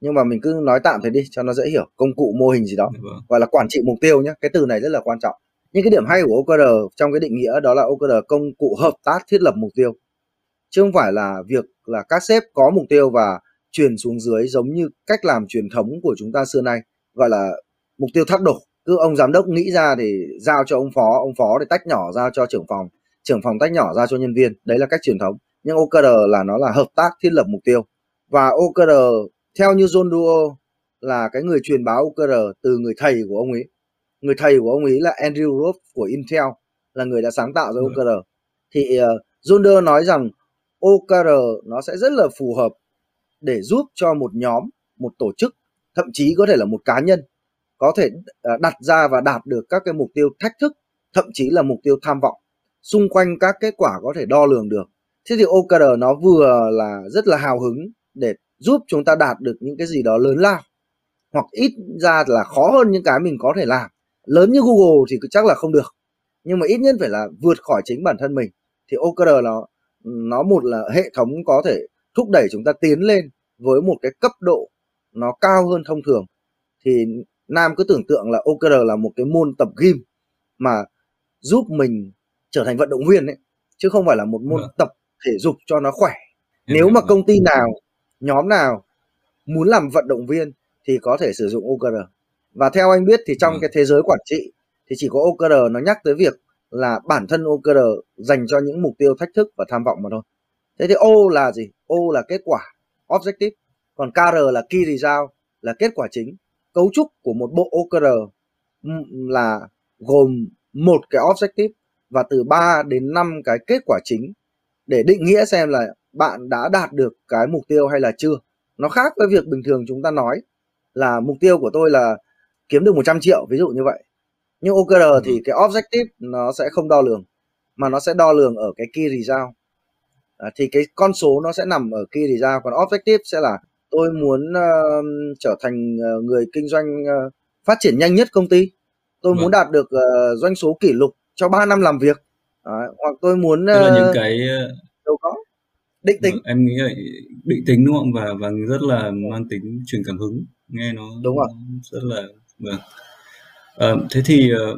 nhưng mà mình cứ nói tạm thế đi cho nó dễ hiểu. Công cụ mô hình gì đó vâng. gọi là quản trị mục tiêu nhé cái từ này rất là quan trọng. Những cái điểm hay của OKR trong cái định nghĩa đó là OKR công cụ hợp tác thiết lập mục tiêu. Chứ không phải là việc là các sếp có mục tiêu và truyền xuống dưới giống như cách làm truyền thống của chúng ta xưa nay gọi là mục tiêu thác đổ. Cứ ông giám đốc nghĩ ra thì giao cho ông phó ông phó thì tách nhỏ ra cho trưởng phòng trưởng phòng tách nhỏ ra cho nhân viên. Đấy là cách truyền thống. Nhưng OKR là nó là hợp tác thiết lập mục tiêu. Và OKR theo như John Duo là cái người truyền bá OKR từ người thầy của ông ấy. Người thầy của ông ấy là Andrew Roth của Intel là người đã sáng tạo ra OKR thì uh, John Duo nói rằng OKR nó sẽ rất là phù hợp để giúp cho một nhóm một tổ chức thậm chí có thể là một cá nhân có thể uh, đặt ra và đạt được các cái mục tiêu thách thức thậm chí là mục tiêu tham vọng xung quanh các kết quả có thể đo lường được. Thế thì OKR nó vừa là rất là hào hứng để giúp chúng ta đạt được những cái gì đó lớn lao hoặc ít ra là khó hơn những cái mình có thể làm. Lớn như Google thì chắc là không được nhưng mà ít nhất phải là vượt khỏi chính bản thân mình. Thì OKR nó nó một là hệ thống có thể thúc đẩy chúng ta tiến lên với một cái cấp độ nó cao hơn thông thường. Thì Nam cứ tưởng tượng là OKR là một cái môn tập gym mà giúp mình trở thành vận động viên ấy chứ không phải là một môn tập thể dục cho nó khỏe. Nếu mà công ty nào nhóm nào muốn làm vận động viên thì có thể sử dụng OKR và theo anh biết thì trong ừ. cái thế giới quản trị thì chỉ có OKR nó nhắc tới việc là bản thân OKR dành cho những mục tiêu thách thức và tham vọng mà thôi. Thế thì O là gì? O là kết quả objective. Còn KR là key result là kết quả chính. Cấu trúc của một bộ OKR là gồm một cái objective và từ 3 đến 5 cái kết quả chính để định nghĩa xem là bạn đã đạt được cái mục tiêu hay là chưa? Nó khác với việc bình thường chúng ta nói là mục tiêu của tôi là kiếm được 100 triệu ví dụ như vậy. Nhưng OKR ừ. thì cái objective nó sẽ không đo lường mà nó sẽ đo lường ở cái key result. À, thì cái con số nó sẽ nằm ở key result. Còn objective sẽ là tôi muốn uh, trở thành uh, người kinh doanh uh, phát triển nhanh nhất công ty. Tôi ừ. muốn đạt được uh, doanh số kỷ lục cho 3 năm làm việc. À, hoặc tôi muốn uh, Tức là những cái đâu có định tính. Vâng, em nghĩ là định tính đúng không? Và và rất là mang tính truyền cảm hứng. Nghe nó đúng rồi rất là vâng. À, thế thì ờ,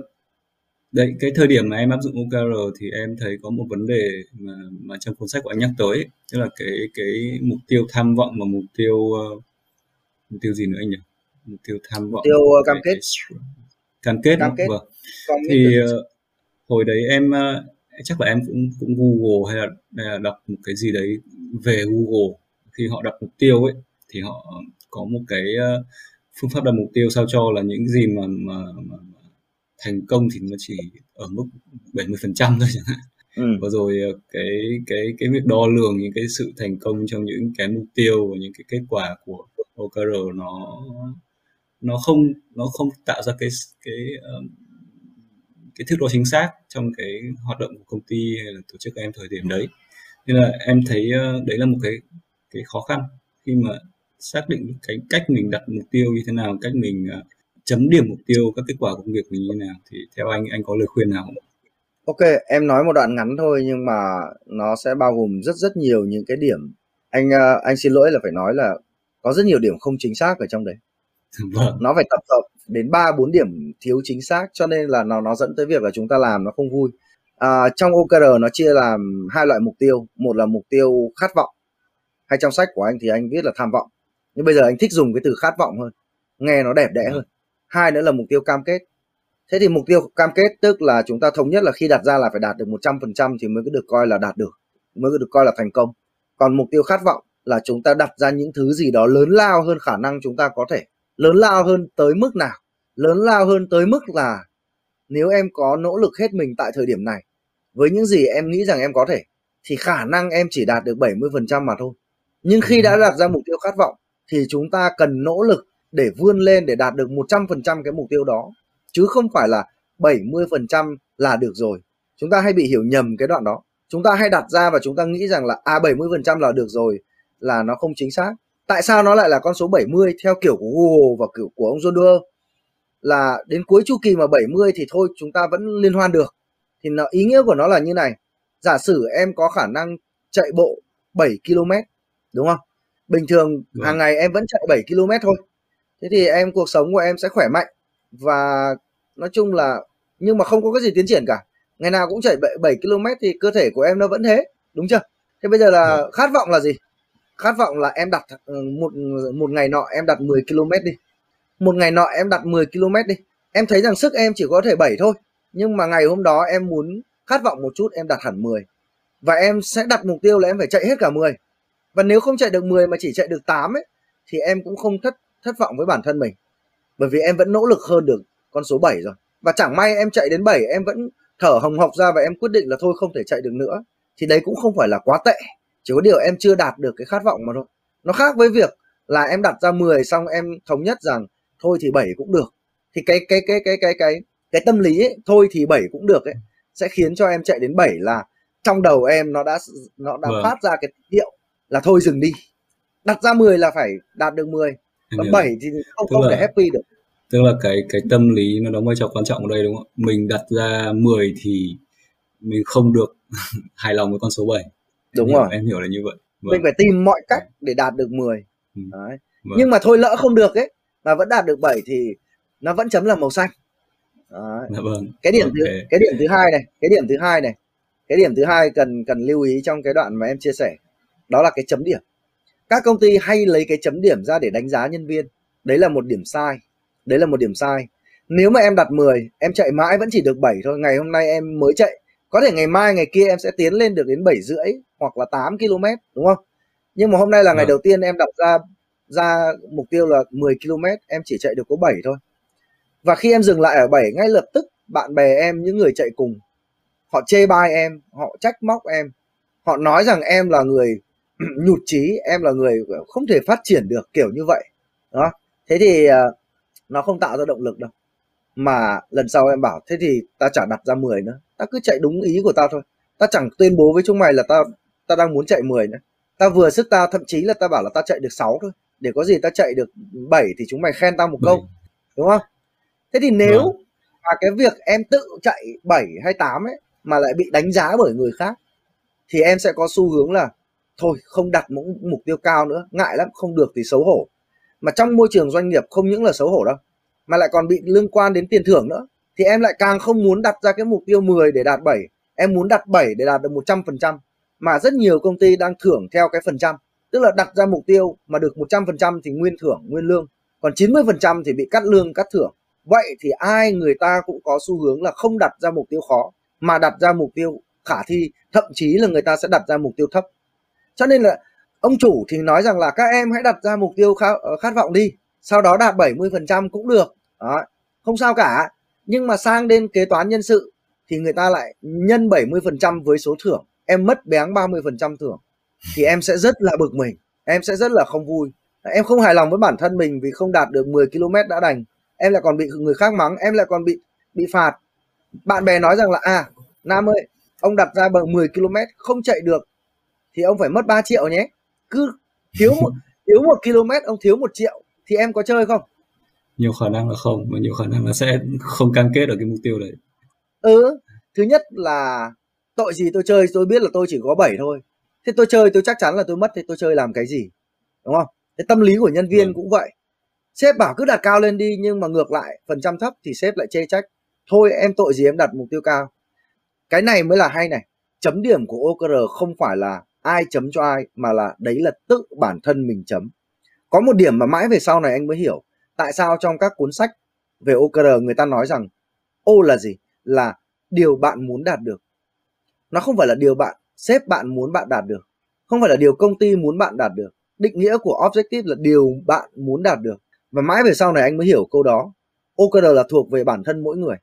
đấy cái thời điểm mà em áp dụng OKR thì em thấy có một vấn đề mà mà trong cuốn sách của anh nhắc tới tức là cái cái mục tiêu tham vọng và mục tiêu uh, mục tiêu gì nữa anh nhỉ? Mục tiêu tham vọng. Mục tiêu cam kết. Cam kết cam kết. Vâng. Thì uh, hồi đấy em uh, chắc là em cũng cũng Google hay là, hay là đọc một cái gì đấy về Google khi họ đặt mục tiêu ấy thì họ có một cái ờ, phương pháp đặt mục tiêu sao cho là những gì mà mà, mà, mà thành công thì nó chỉ ở mức 70% thôi chẳng hạn ừ. và rồi ờ, cái cái cái việc đo lường những cái sự thành công trong những cái mục tiêu và những cái kết quả của OKR nó nó không nó không tạo ra cái cái um, cái thước đo chính xác trong cái hoạt động của công ty hay là tổ chức của em thời điểm đấy nên là em thấy ờ, đấy là một cái cái khó khăn khi mà xác định cái cách mình đặt mục tiêu như thế nào cách mình uh, chấm điểm mục tiêu các kết quả công việc mình như thế nào thì theo anh anh có lời khuyên nào không? Ok, em nói một đoạn ngắn thôi nhưng mà nó sẽ bao gồm rất rất nhiều những cái điểm. Anh uh, anh xin lỗi là phải nói là có rất nhiều điểm không chính xác ở trong đấy. Vâng. Nó phải tập hợp đến 3 4 điểm thiếu chính xác cho nên là nó nó dẫn tới việc là chúng ta làm nó không vui. À, trong OKR nó chia làm hai loại mục tiêu, một là mục tiêu khát vọng. Hay trong sách của anh thì anh viết là tham vọng. Nhưng bây giờ anh thích dùng cái từ khát vọng hơn, nghe nó đẹp đẽ hơn. Hai nữa là mục tiêu cam kết. Thế thì mục tiêu cam kết tức là chúng ta thống nhất là khi đặt ra là phải đạt được 100% thì mới được coi là đạt được, mới được coi là thành công. Còn mục tiêu khát vọng là chúng ta đặt ra những thứ gì đó lớn lao hơn khả năng chúng ta có thể lớn lao hơn tới mức nào lớn lao hơn tới mức là nếu em có nỗ lực hết mình tại thời điểm này với những gì em nghĩ rằng em có thể thì khả năng em chỉ đạt được 70% mà thôi. Nhưng khi đã đặt ra mục tiêu khát vọng thì chúng ta cần nỗ lực để vươn lên để đạt được 100% cái mục tiêu đó. chứ không phải là 70% là được rồi chúng ta hay bị hiểu nhầm cái đoạn đó chúng ta hay đặt ra và chúng ta nghĩ rằng là à 70% là được rồi là nó không chính xác tại sao nó lại là con số 70 theo kiểu của Google và kiểu của ông John Doerr là đến cuối chu kỳ mà 70 thì thôi chúng ta vẫn liên hoan được. Thì nó ý nghĩa của nó là như này. Giả sử em có khả năng chạy bộ 7 km đúng không? Bình thường đúng. hàng ngày em vẫn chạy 7 km thôi. Thế thì em cuộc sống của em sẽ khỏe mạnh. Và nói chung là nhưng mà không có cái gì tiến triển cả. Ngày nào cũng chạy 7, 7 km thì cơ thể của em nó vẫn thế đúng chưa? Thế bây giờ là đúng. khát vọng là gì khát vọng là em đặt ờ, một một ngày nọ em đặt 10 km đi. Một ngày nọ em đặt 10 km đi. Em thấy rằng sức em chỉ có thể 7 thôi, nhưng mà ngày hôm đó em muốn, khát vọng một chút em đặt hẳn 10 và em sẽ đặt mục tiêu là em phải chạy hết cả 10 và nếu không chạy được 10 mà chỉ chạy được 8 ấy, thì em cũng không thất thất vọng với bản thân mình. Bởi vì em vẫn nỗ lực hơn được con số 7 rồi. Và chẳng may em chạy đến 7 em vẫn thở hồng hộc ra và em quyết định là thôi không thể chạy được nữa. Thì đấy cũng không phải là quá tệ chỉ có điều em chưa đạt được cái khát vọng mà thôi. Nó khác với việc là em đặt ra 10 xong em thống nhất rằng thôi thì 7 cũng được. Thì cái cái cái cái cái cái cái tâm lý ấy, thôi thì 7 cũng được ấy sẽ khiến cho em chạy đến 7 là trong đầu em nó đã nó đã vâng. phát ra cái hiệu là thôi dừng đi. Đặt ra 10 là phải đạt được 10 còn 7 thì không không thể happy được. tức là cái cái tâm lý nó đóng vai trò quan trọng ở đây đúng không? Mình đặt ra 10 thì mình không được hài lòng với con số 7 đúng em rồi hiểu, em hiểu là như vậy vâng. mình phải tìm mọi cách để đạt được 10 ừ. Đấy. Vâng. nhưng mà thôi lỡ không được ấy mà vẫn đạt được 7 thì nó vẫn chấm là màu xanh Đấy. Dạ vâng. cái điểm okay. thứ cái điểm thứ hai này cái điểm thứ hai này cái điểm thứ hai cần cần lưu ý trong cái đoạn mà em chia sẻ đó là cái chấm điểm các công ty hay lấy cái chấm điểm ra để đánh giá nhân viên đấy là một điểm sai đấy là một điểm sai nếu mà em đặt 10 em chạy mãi vẫn chỉ được 7 thôi ngày hôm nay em mới chạy có thể ngày mai ngày kia em sẽ tiến lên được đến 7 rưỡi hoặc là 8 km đúng không? Nhưng mà hôm nay là ngày ừ. đầu tiên em đặt ra ra mục tiêu là 10 km em chỉ chạy được có 7 thôi. Và khi em dừng lại ở 7 ngay lập tức bạn bè em những người chạy cùng họ chê bai em họ trách móc em. Họ nói rằng em là người nhụt chí em là người không thể phát triển được kiểu như vậy. Đó. Thế thì uh, nó không tạo ra động lực đâu mà lần sau em bảo thế thì ta chả đặt ra 10 nữa. Ta cứ chạy đúng ý của ta thôi. Ta chẳng tuyên bố với chúng mày là ta ta đang muốn chạy 10 nữa. Ta vừa sức ta thậm chí là ta bảo là ta chạy được 6 thôi. Để có gì ta chạy được 7 thì chúng mày khen ta một câu. Đúng không? Thế thì nếu vâng. mà cái việc em tự chạy 7 hay 8 ấy mà lại bị đánh giá bởi người khác thì em sẽ có xu hướng là thôi không đặt mục tiêu cao nữa. Ngại lắm không được thì xấu hổ. Mà trong môi trường doanh nghiệp không những là xấu hổ đâu mà lại còn bị liên quan đến tiền thưởng nữa thì em lại càng không muốn đặt ra cái mục tiêu 10 để đạt 7 em muốn đặt 7 để đạt được 100% mà rất nhiều công ty đang thưởng theo cái phần trăm. Tức là đặt ra mục tiêu mà được 100% thì nguyên thưởng nguyên lương. Còn 90% thì bị cắt lương cắt thưởng. Vậy thì ai người ta cũng có xu hướng là không đặt ra mục tiêu khó mà đặt ra mục tiêu khả thi thậm chí là người ta sẽ đặt ra mục tiêu thấp. Cho nên là ông chủ thì nói rằng là các em hãy đặt ra mục tiêu khát, ờ, khát vọng đi sau đó đạt 70% cũng được. Đó. Không sao cả. Nhưng mà sang đến kế toán nhân sự thì người ta lại nhân 70% với số thưởng. Em mất béng 30% thưởng thì em sẽ rất là bực mình. Em sẽ rất là không vui. Em không hài lòng với bản thân mình vì không đạt được 10 km đã đành. Em lại còn bị người khác mắng. Em lại còn bị bị phạt. Bạn bè nói rằng là à Nam ơi ông đặt ra bằng 10 km không chạy được thì ông phải mất 3 triệu nhé. Cứ thiếu một thiếu một km ông thiếu một triệu thì em có chơi không? Nhiều khả năng là không và nhiều khả năng là sẽ không cam kết ở cái mục tiêu đấy. Ừ thứ nhất là tội gì tôi chơi tôi biết là tôi chỉ có 7 thôi. Thế tôi chơi tôi chắc chắn là tôi mất thì tôi chơi làm cái gì? Đúng không? Cái tâm lý của nhân viên ừ. cũng vậy. Sếp bảo cứ đặt cao lên đi nhưng mà ngược lại phần trăm thấp thì sếp lại chê trách. Thôi em tội gì em đặt mục tiêu cao? Cái này mới là hay này. Chấm điểm của OKR không phải là ai chấm cho ai mà là đấy là tự bản thân mình chấm có một điểm mà mãi về sau này anh mới hiểu. Tại sao trong các cuốn sách về OKR người ta nói rằng O là gì? Là điều bạn muốn đạt được. Nó không phải là điều bạn sếp bạn muốn bạn đạt được. Không phải là điều công ty muốn bạn đạt được. Định nghĩa của objective là điều bạn muốn đạt được. Và mãi về sau này anh mới hiểu câu đó. OKR là thuộc về bản thân mỗi người.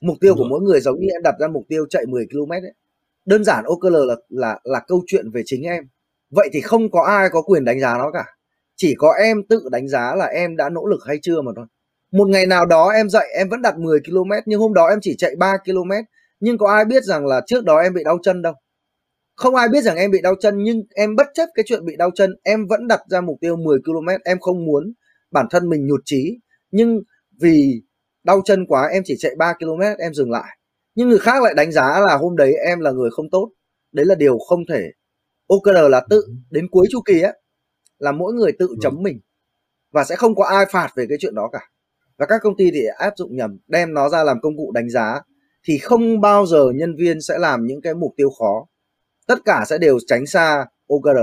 Mục tiêu của mỗi người giống như em đặt ra mục tiêu chạy 10 km ấy. Đơn giản OKR là là là câu chuyện về chính em. Vậy thì không có ai có quyền đánh giá nó cả chỉ có em tự đánh giá là em đã nỗ lực hay chưa mà thôi. Một ngày nào đó em dậy, em vẫn đặt 10 km nhưng hôm đó em chỉ chạy 3 km nhưng có ai biết rằng là trước đó em bị đau chân đâu? Không ai biết rằng em bị đau chân, nhưng em bất chấp cái chuyện bị đau chân, em vẫn đặt ra mục tiêu 10 km em không muốn bản thân mình nhụt chí, nhưng vì đau chân quá, em chỉ chạy 3 km em dừng lại. Nhưng người khác lại đánh giá là hôm đấy em là người không tốt. Đấy là điều không thể. OKR là tự, đến cuối chu kỳ á là mỗi người tự chấm mình và sẽ không có ai phạt về cái chuyện đó cả. Và các công ty thì áp dụng nhầm đem nó ra làm công cụ đánh giá thì không bao giờ nhân viên sẽ làm những cái mục tiêu khó. Tất cả sẽ đều tránh xa OKR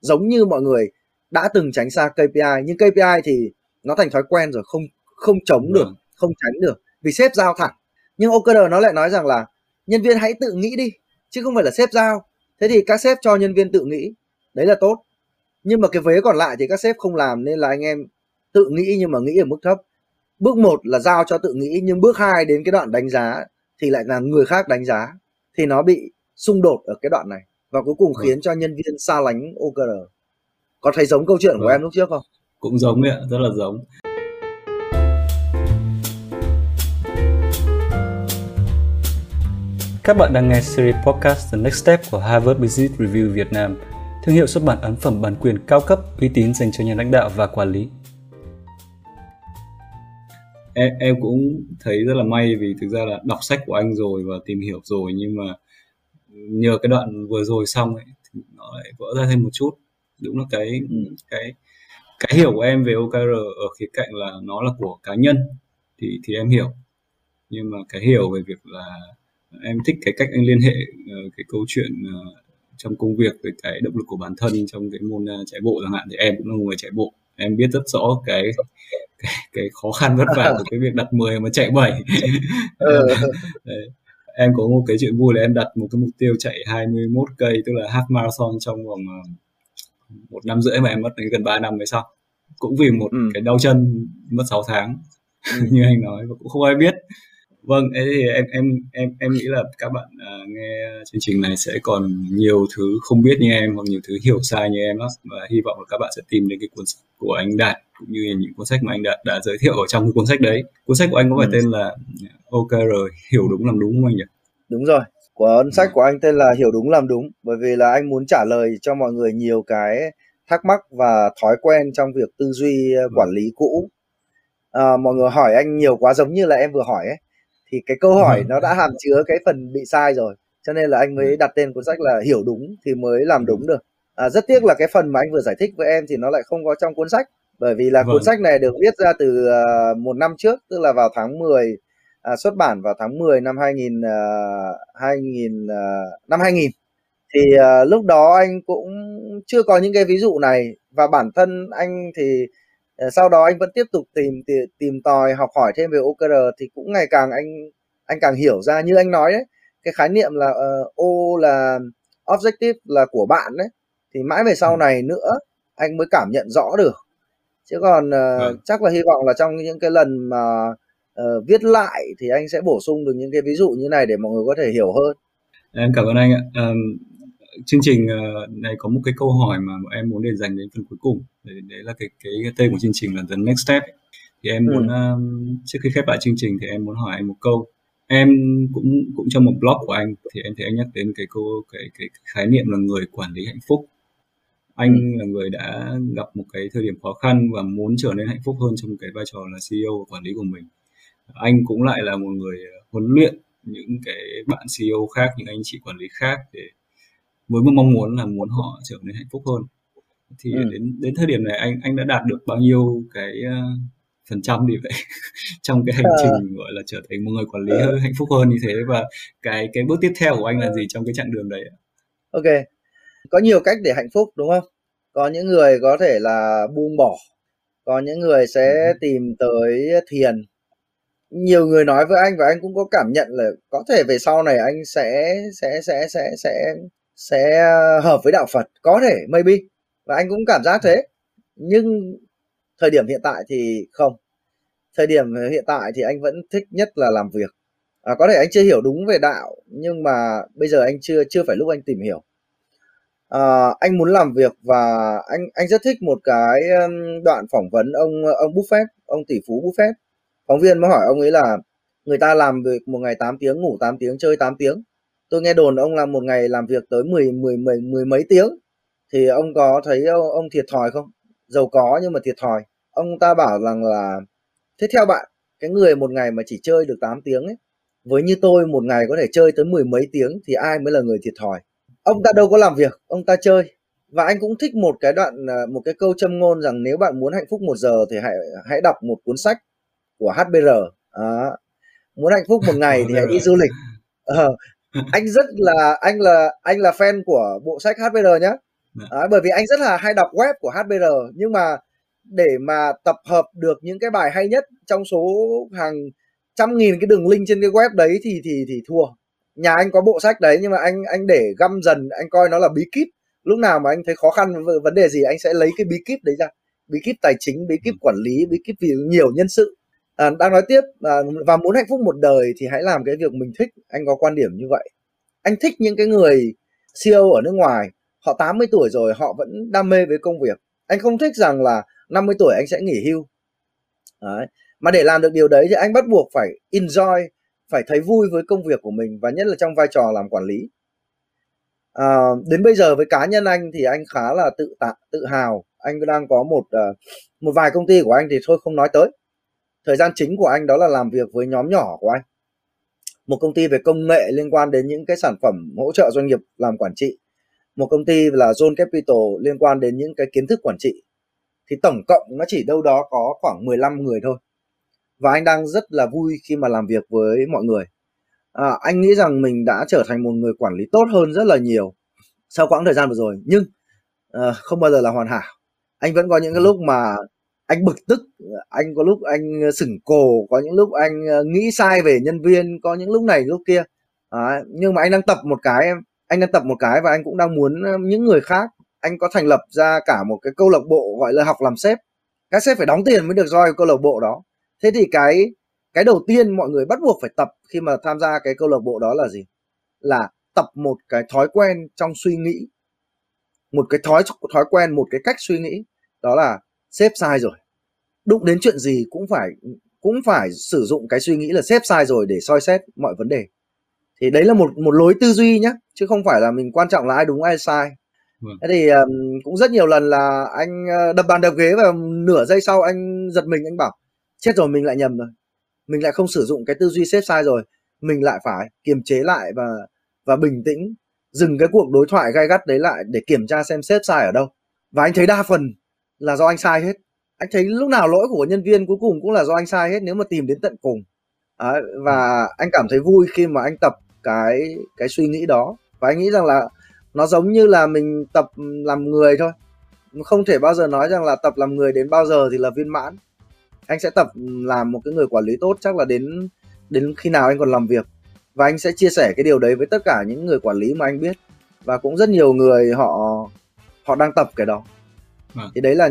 giống như mọi người đã từng tránh xa KPI nhưng KPI thì nó thành thói quen rồi không không chống được không tránh được vì sếp giao thẳng. Nhưng OKR nó lại nói rằng là nhân viên hãy tự nghĩ đi chứ không phải là sếp giao. Thế thì các sếp cho nhân viên tự nghĩ đấy là tốt nhưng mà cái vế còn lại thì các sếp không làm nên là anh em tự nghĩ nhưng mà nghĩ ở mức thấp. Bước một là giao cho tự nghĩ nhưng bước hai đến cái đoạn đánh giá thì lại là người khác đánh giá thì nó bị xung đột ở cái đoạn này và cuối cùng vâng. khiến cho nhân viên xa lánh OKR có thấy giống câu chuyện của vâng. em lúc trước không? Cũng giống đấy ạ rất là giống. Các bạn đang nghe series podcast The Next Step của Harvard Business Review Việt Nam, thương hiệu xuất bản ấn phẩm bản quyền cao cấp uy tín dành cho nhà lãnh đạo và quản lý. Em, em cũng thấy rất là may vì thực ra là đọc sách của anh rồi và tìm hiểu rồi nhưng mà nhờ cái đoạn vừa rồi xong ấy thì nó lại vỡ ra thêm một chút. Đúng là cái cái cái hiểu của em về OKR ở khía cạnh là nó là của cá nhân thì thì em hiểu. Nhưng mà cái hiểu về việc là em thích cái cách anh liên hệ uh, cái câu chuyện uh, trong công việc với cái động lực của bản thân trong cái môn uh, chạy bộ chẳng hạn thì em cũng là người chạy bộ em biết rất rõ cái cái, cái khó khăn vất vả của cái việc đặt 10 mà chạy 7 ừ. Đấy. em có một cái chuyện vui là em đặt một cái mục tiêu chạy 21 cây tức là half marathon trong vòng một năm rưỡi mà em mất đến gần 3 năm mới xong cũng vì một ừ. cái đau chân mất 6 tháng ừ. như anh nói và cũng không ai biết vâng thì em em em em nghĩ là các bạn uh, nghe chương trình này sẽ còn nhiều thứ không biết như em hoặc nhiều thứ hiểu sai như em lắm và hy vọng là các bạn sẽ tìm đến cái cuốn sách của anh Đạt cũng như là những cuốn sách mà anh Đạt đã giới thiệu ở trong cái cuốn sách đấy. Cuốn sách của anh có phải ừ. tên là OKR hiểu đúng làm đúng không anh nhỉ? Đúng rồi cuốn ừ. sách của anh tên là hiểu đúng làm đúng. Bởi vì là anh muốn trả lời cho mọi người nhiều cái thắc mắc và thói quen trong việc tư duy ờ, quản lý cũ. À, mọi người hỏi anh nhiều quá giống như là em vừa hỏi ấy thì cái câu hỏi nó đã hàm chứa cái phần bị sai rồi cho nên là anh mới đặt tên cuốn sách là hiểu đúng thì mới làm đúng. được. À, rất tiếc là cái phần mà anh vừa giải thích với em thì nó lại không có trong cuốn sách bởi vì là vâng. cuốn sách này được viết ra từ uh, một năm trước tức là vào tháng 10 à, xuất bản vào tháng 10 năm 2000 uh, 2000 uh, năm 2000 thì uh, lúc đó anh cũng chưa có những cái ví dụ này và bản thân anh thì sau đó anh vẫn tiếp tục tìm tìm, tìm tòi học hỏi thêm về OKR thì cũng ngày càng anh anh càng hiểu ra. Như anh nói đấy cái khái niệm là uh, O là objective là của bạn đấy thì mãi về sau ừ. này nữa anh mới cảm nhận rõ được. Chứ còn uh, à. chắc là hy vọng là trong những cái lần mà uh, viết lại thì anh sẽ bổ sung được những cái ví dụ như này để mọi người có thể hiểu hơn. Em cảm ơn anh ạ. Um, chương trình ờ, này có một cái câu hỏi mà em muốn để dành đến phần cuối cùng đấy, đấy là cái cái tên của chương trình là the next step. Thì em muốn ừ. um, trước khi khép lại chương trình thì em muốn hỏi anh một câu. Em cũng cũng trong một blog của anh thì em thấy anh nhắc đến cái câu cái cái khái niệm là người quản lý hạnh phúc. Anh ừ. là người đã gặp một cái thời điểm khó khăn và muốn trở nên hạnh phúc hơn trong cái vai trò là CEO và quản lý của mình. Anh cũng lại là một người huấn luyện những cái bạn CEO khác những anh chị quản lý khác để với một mong muốn là muốn họ trở nên hạnh phúc hơn thì ừ. đến đến thời điểm này anh anh đã đạt được bao nhiêu cái uh, phần trăm đi vậy trong cái hành à. trình gọi là trở thành một người quản lý à. hạnh phúc hơn như thế và cái cái bước tiếp theo của anh là gì trong cái chặng đường đấy ok có nhiều cách để hạnh phúc đúng không có những người có thể là buông bỏ có những người sẽ ừ. tìm tới thiền nhiều người nói với anh và anh cũng có cảm nhận là có thể về sau này anh sẽ sẽ sẽ sẽ sẽ sẽ hợp với đạo Phật có thể maybe và anh cũng cảm giác thế. Nhưng thời điểm hiện tại thì không. Thời điểm hiện tại thì anh vẫn thích nhất là làm việc. À, có thể anh chưa hiểu đúng về đạo nhưng mà bây giờ anh chưa chưa phải lúc anh tìm hiểu. À, anh muốn làm việc và anh anh rất thích một cái đoạn phỏng vấn ông ông Buffett ông tỷ phú Buffett phóng viên mới hỏi ông ấy là người ta làm việc một ngày 8 tiếng ngủ 8 tiếng chơi 8 tiếng. Tôi nghe đồn ông làm một ngày làm việc tới 10 10 10 10 mấy tiếng thì ông có thấy ông, ông thiệt thòi không? Giàu có nhưng mà thiệt thòi. Ông ta bảo rằng là thế theo bạn cái người một ngày mà chỉ chơi được 8 tiếng ấy với như tôi một ngày có thể chơi tới mười mấy tiếng thì ai mới là người thiệt thòi? Ông ta đâu có làm việc ông ta chơi. Và anh cũng thích một cái đoạn à, một cái câu châm ngôn rằng nếu bạn muốn hạnh phúc một giờ thì hãy hãy đọc một cuốn sách của HBR à, muốn hạnh phúc một ngày thì hãy đi du lịch. À, anh rất là anh là anh là fan của bộ sách HBR nhé à, bởi vì anh rất là hay đọc web của HBR nhưng mà để mà tập hợp được những cái bài hay nhất trong số hàng trăm nghìn cái đường link trên cái web đấy thì thì thì thua. Nhà anh có bộ sách đấy nhưng mà anh anh để găm dần anh coi nó là bí kíp. Lúc nào mà anh thấy khó khăn vấn đề gì anh sẽ lấy cái bí kíp đấy ra. Bí kíp tài chính bí kíp quản lý bí kíp vì nhiều nhân sự. À, đang nói tiếp à, và muốn hạnh phúc một đời thì hãy làm cái việc mình thích. Anh có quan điểm như vậy. Anh thích những cái người CEO ở nước ngoài họ 80 tuổi rồi họ vẫn đam mê với công việc. Anh không thích rằng là 50 tuổi anh sẽ nghỉ hưu. Đấy. mà để làm được điều đấy thì anh bắt buộc phải enjoy phải thấy vui với công việc của mình và nhất là trong vai trò làm quản lý. À, đến bây giờ với cá nhân anh thì anh khá là tự tạ, tự hào. Anh đang có một ờ, một vài công ty của anh thì thôi không nói tới. Thời gian chính của anh đó là làm việc với nhóm nhỏ của anh. Một công ty về công nghệ liên quan đến những cái sản phẩm hỗ trợ doanh nghiệp làm quản trị một công ty là Zone Capital liên quan đến những cái kiến thức quản trị thì tổng cộng nó chỉ đâu đó có khoảng 15 người thôi. Và anh đang rất là vui khi mà làm việc với mọi người. À, anh nghĩ rằng mình đã trở thành một người quản lý tốt hơn rất là nhiều sau quãng thời gian vừa rồi. Nhưng à, không bao giờ là hoàn hảo. Anh vẫn có những cái lúc mà anh bực tức anh có lúc anh sửng cổ có những lúc anh ờ, nghĩ sai về nhân viên có những lúc này lúc kia. À, nhưng mà anh đang tập một cái em anh đang tập một cái và anh cũng đang muốn những người khác, anh có thành lập ra cả một cái câu lạc bộ gọi là học làm sếp. Các sếp phải đóng tiền mới được join câu lạc bộ đó. Thế thì cái cái đầu tiên mọi người bắt buộc phải tập khi mà tham gia cái câu lạc bộ đó là gì? Là tập một cái thói quen trong suy nghĩ. Một cái thói thói quen, một cái cách suy nghĩ. Đó là sếp sai rồi. Đụng đến chuyện gì cũng phải cũng phải sử dụng cái suy nghĩ là sếp sai rồi để soi xét mọi vấn đề thì đấy là một một lối tư duy nhé chứ không phải là mình quan trọng là ai đúng ai sai Vâng. Thế thì um, cũng rất nhiều lần là anh uh, đập bàn đập ghế và nửa giây sau anh giật mình anh bảo chết rồi mình lại nhầm rồi. Mình lại không sử dụng cái tư duy xếp sai rồi. Mình lại phải kiềm chế lại và và bình tĩnh dừng cái cuộc đối thoại gai gắt đấy lại để kiểm tra xem xếp sai ở đâu. Và anh thấy đa phần là do anh sai hết. Anh thấy lúc nào lỗi của nhân viên cuối cùng cũng là do anh sai hết nếu mà tìm đến tận cùng. Đấy, và anh cảm thấy vui khi mà anh tập cái cái suy nghĩ đó. Và anh nghĩ rằng là nó giống như là mình tập làm người thôi. Không thể bao giờ nói rằng là tập làm người đến bao giờ thì là viên mãn. Anh sẽ tập làm một cái người quản lý tốt chắc là đến đến khi nào anh còn làm việc. Và anh sẽ chia sẻ cái điều đấy với tất cả những người quản lý mà anh biết. Và cũng rất nhiều người họ họ đang tập cái đó. À. thì đấy là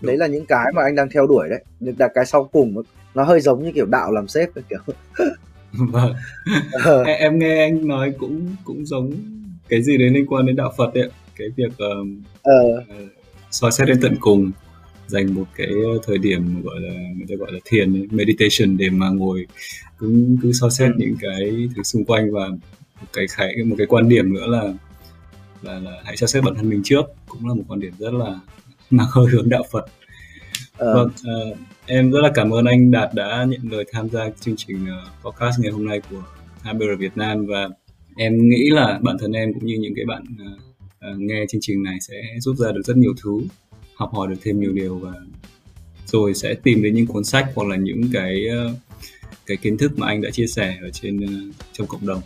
đấy là những cái mà anh đang theo đuổi đấy. Nhưng là cái sau cùng nó hơi giống như kiểu đạo làm sếp kiểu vâng ờ. em nghe anh nói cũng cũng giống cái gì đấy liên quan đến đạo Phật ấy cái việc uh, uh. soi xét đến tận cùng dành một cái thời điểm gọi là người ta gọi là thiền meditation để mà ngồi cứ cứ soi xét ừ. những cái thứ xung quanh và một cái khái một cái quan điểm nữa là là, là hãy soi xét bản thân mình trước cũng là một quan điểm rất là mang hơi hướng đạo Phật uh. vâng uh, em rất là cảm ơn anh Đạt đã nhận lời tham gia chương trình uh, podcast ngày hôm nay của HBR Việt Nam và em nghĩ là bản thân em cũng như những cái bạn uh, nghe chương trình này sẽ rút ra được rất nhiều thứ học hỏi được thêm nhiều điều và rồi sẽ tìm đến những cuốn sách hoặc là những cái uh, cái kiến thức mà anh đã chia sẻ ở trên uh, trong cộng đồng.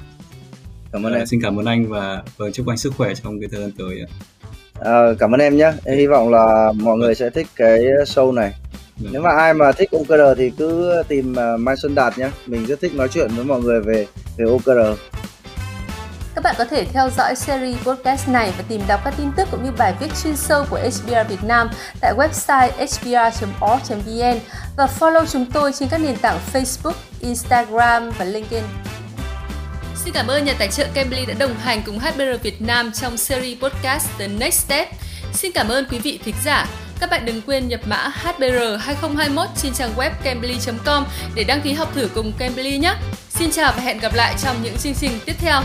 Cảm ơn uh, em. xin cảm ơn anh và vâng chúc anh sức khỏe trong cái thời gian tới à, cảm ơn em nhé em hy vọng là mọi người sẽ thích cái show này Được. nếu mà ai mà thích OKR thì cứ tìm uh, Mai Xuân Đạt nhé mình rất thích nói chuyện với mọi người về về OKR các bạn có thể theo dõi series podcast này và tìm đọc các tin tức cũng như bài viết chuyên sâu của HBR Việt Nam tại website hbr.org.vn và follow chúng tôi trên các nền tảng Facebook, Instagram và LinkedIn. Xin cảm ơn nhà tài trợ Cambly đã đồng hành cùng HBR Việt Nam trong series podcast The Next Step. Xin cảm ơn quý vị thính giả. Các bạn đừng quên nhập mã HBR 2021 trên trang web cambly.com để đăng ký học thử cùng Cambly nhé. Xin chào và hẹn gặp lại trong những chương trình tiếp theo.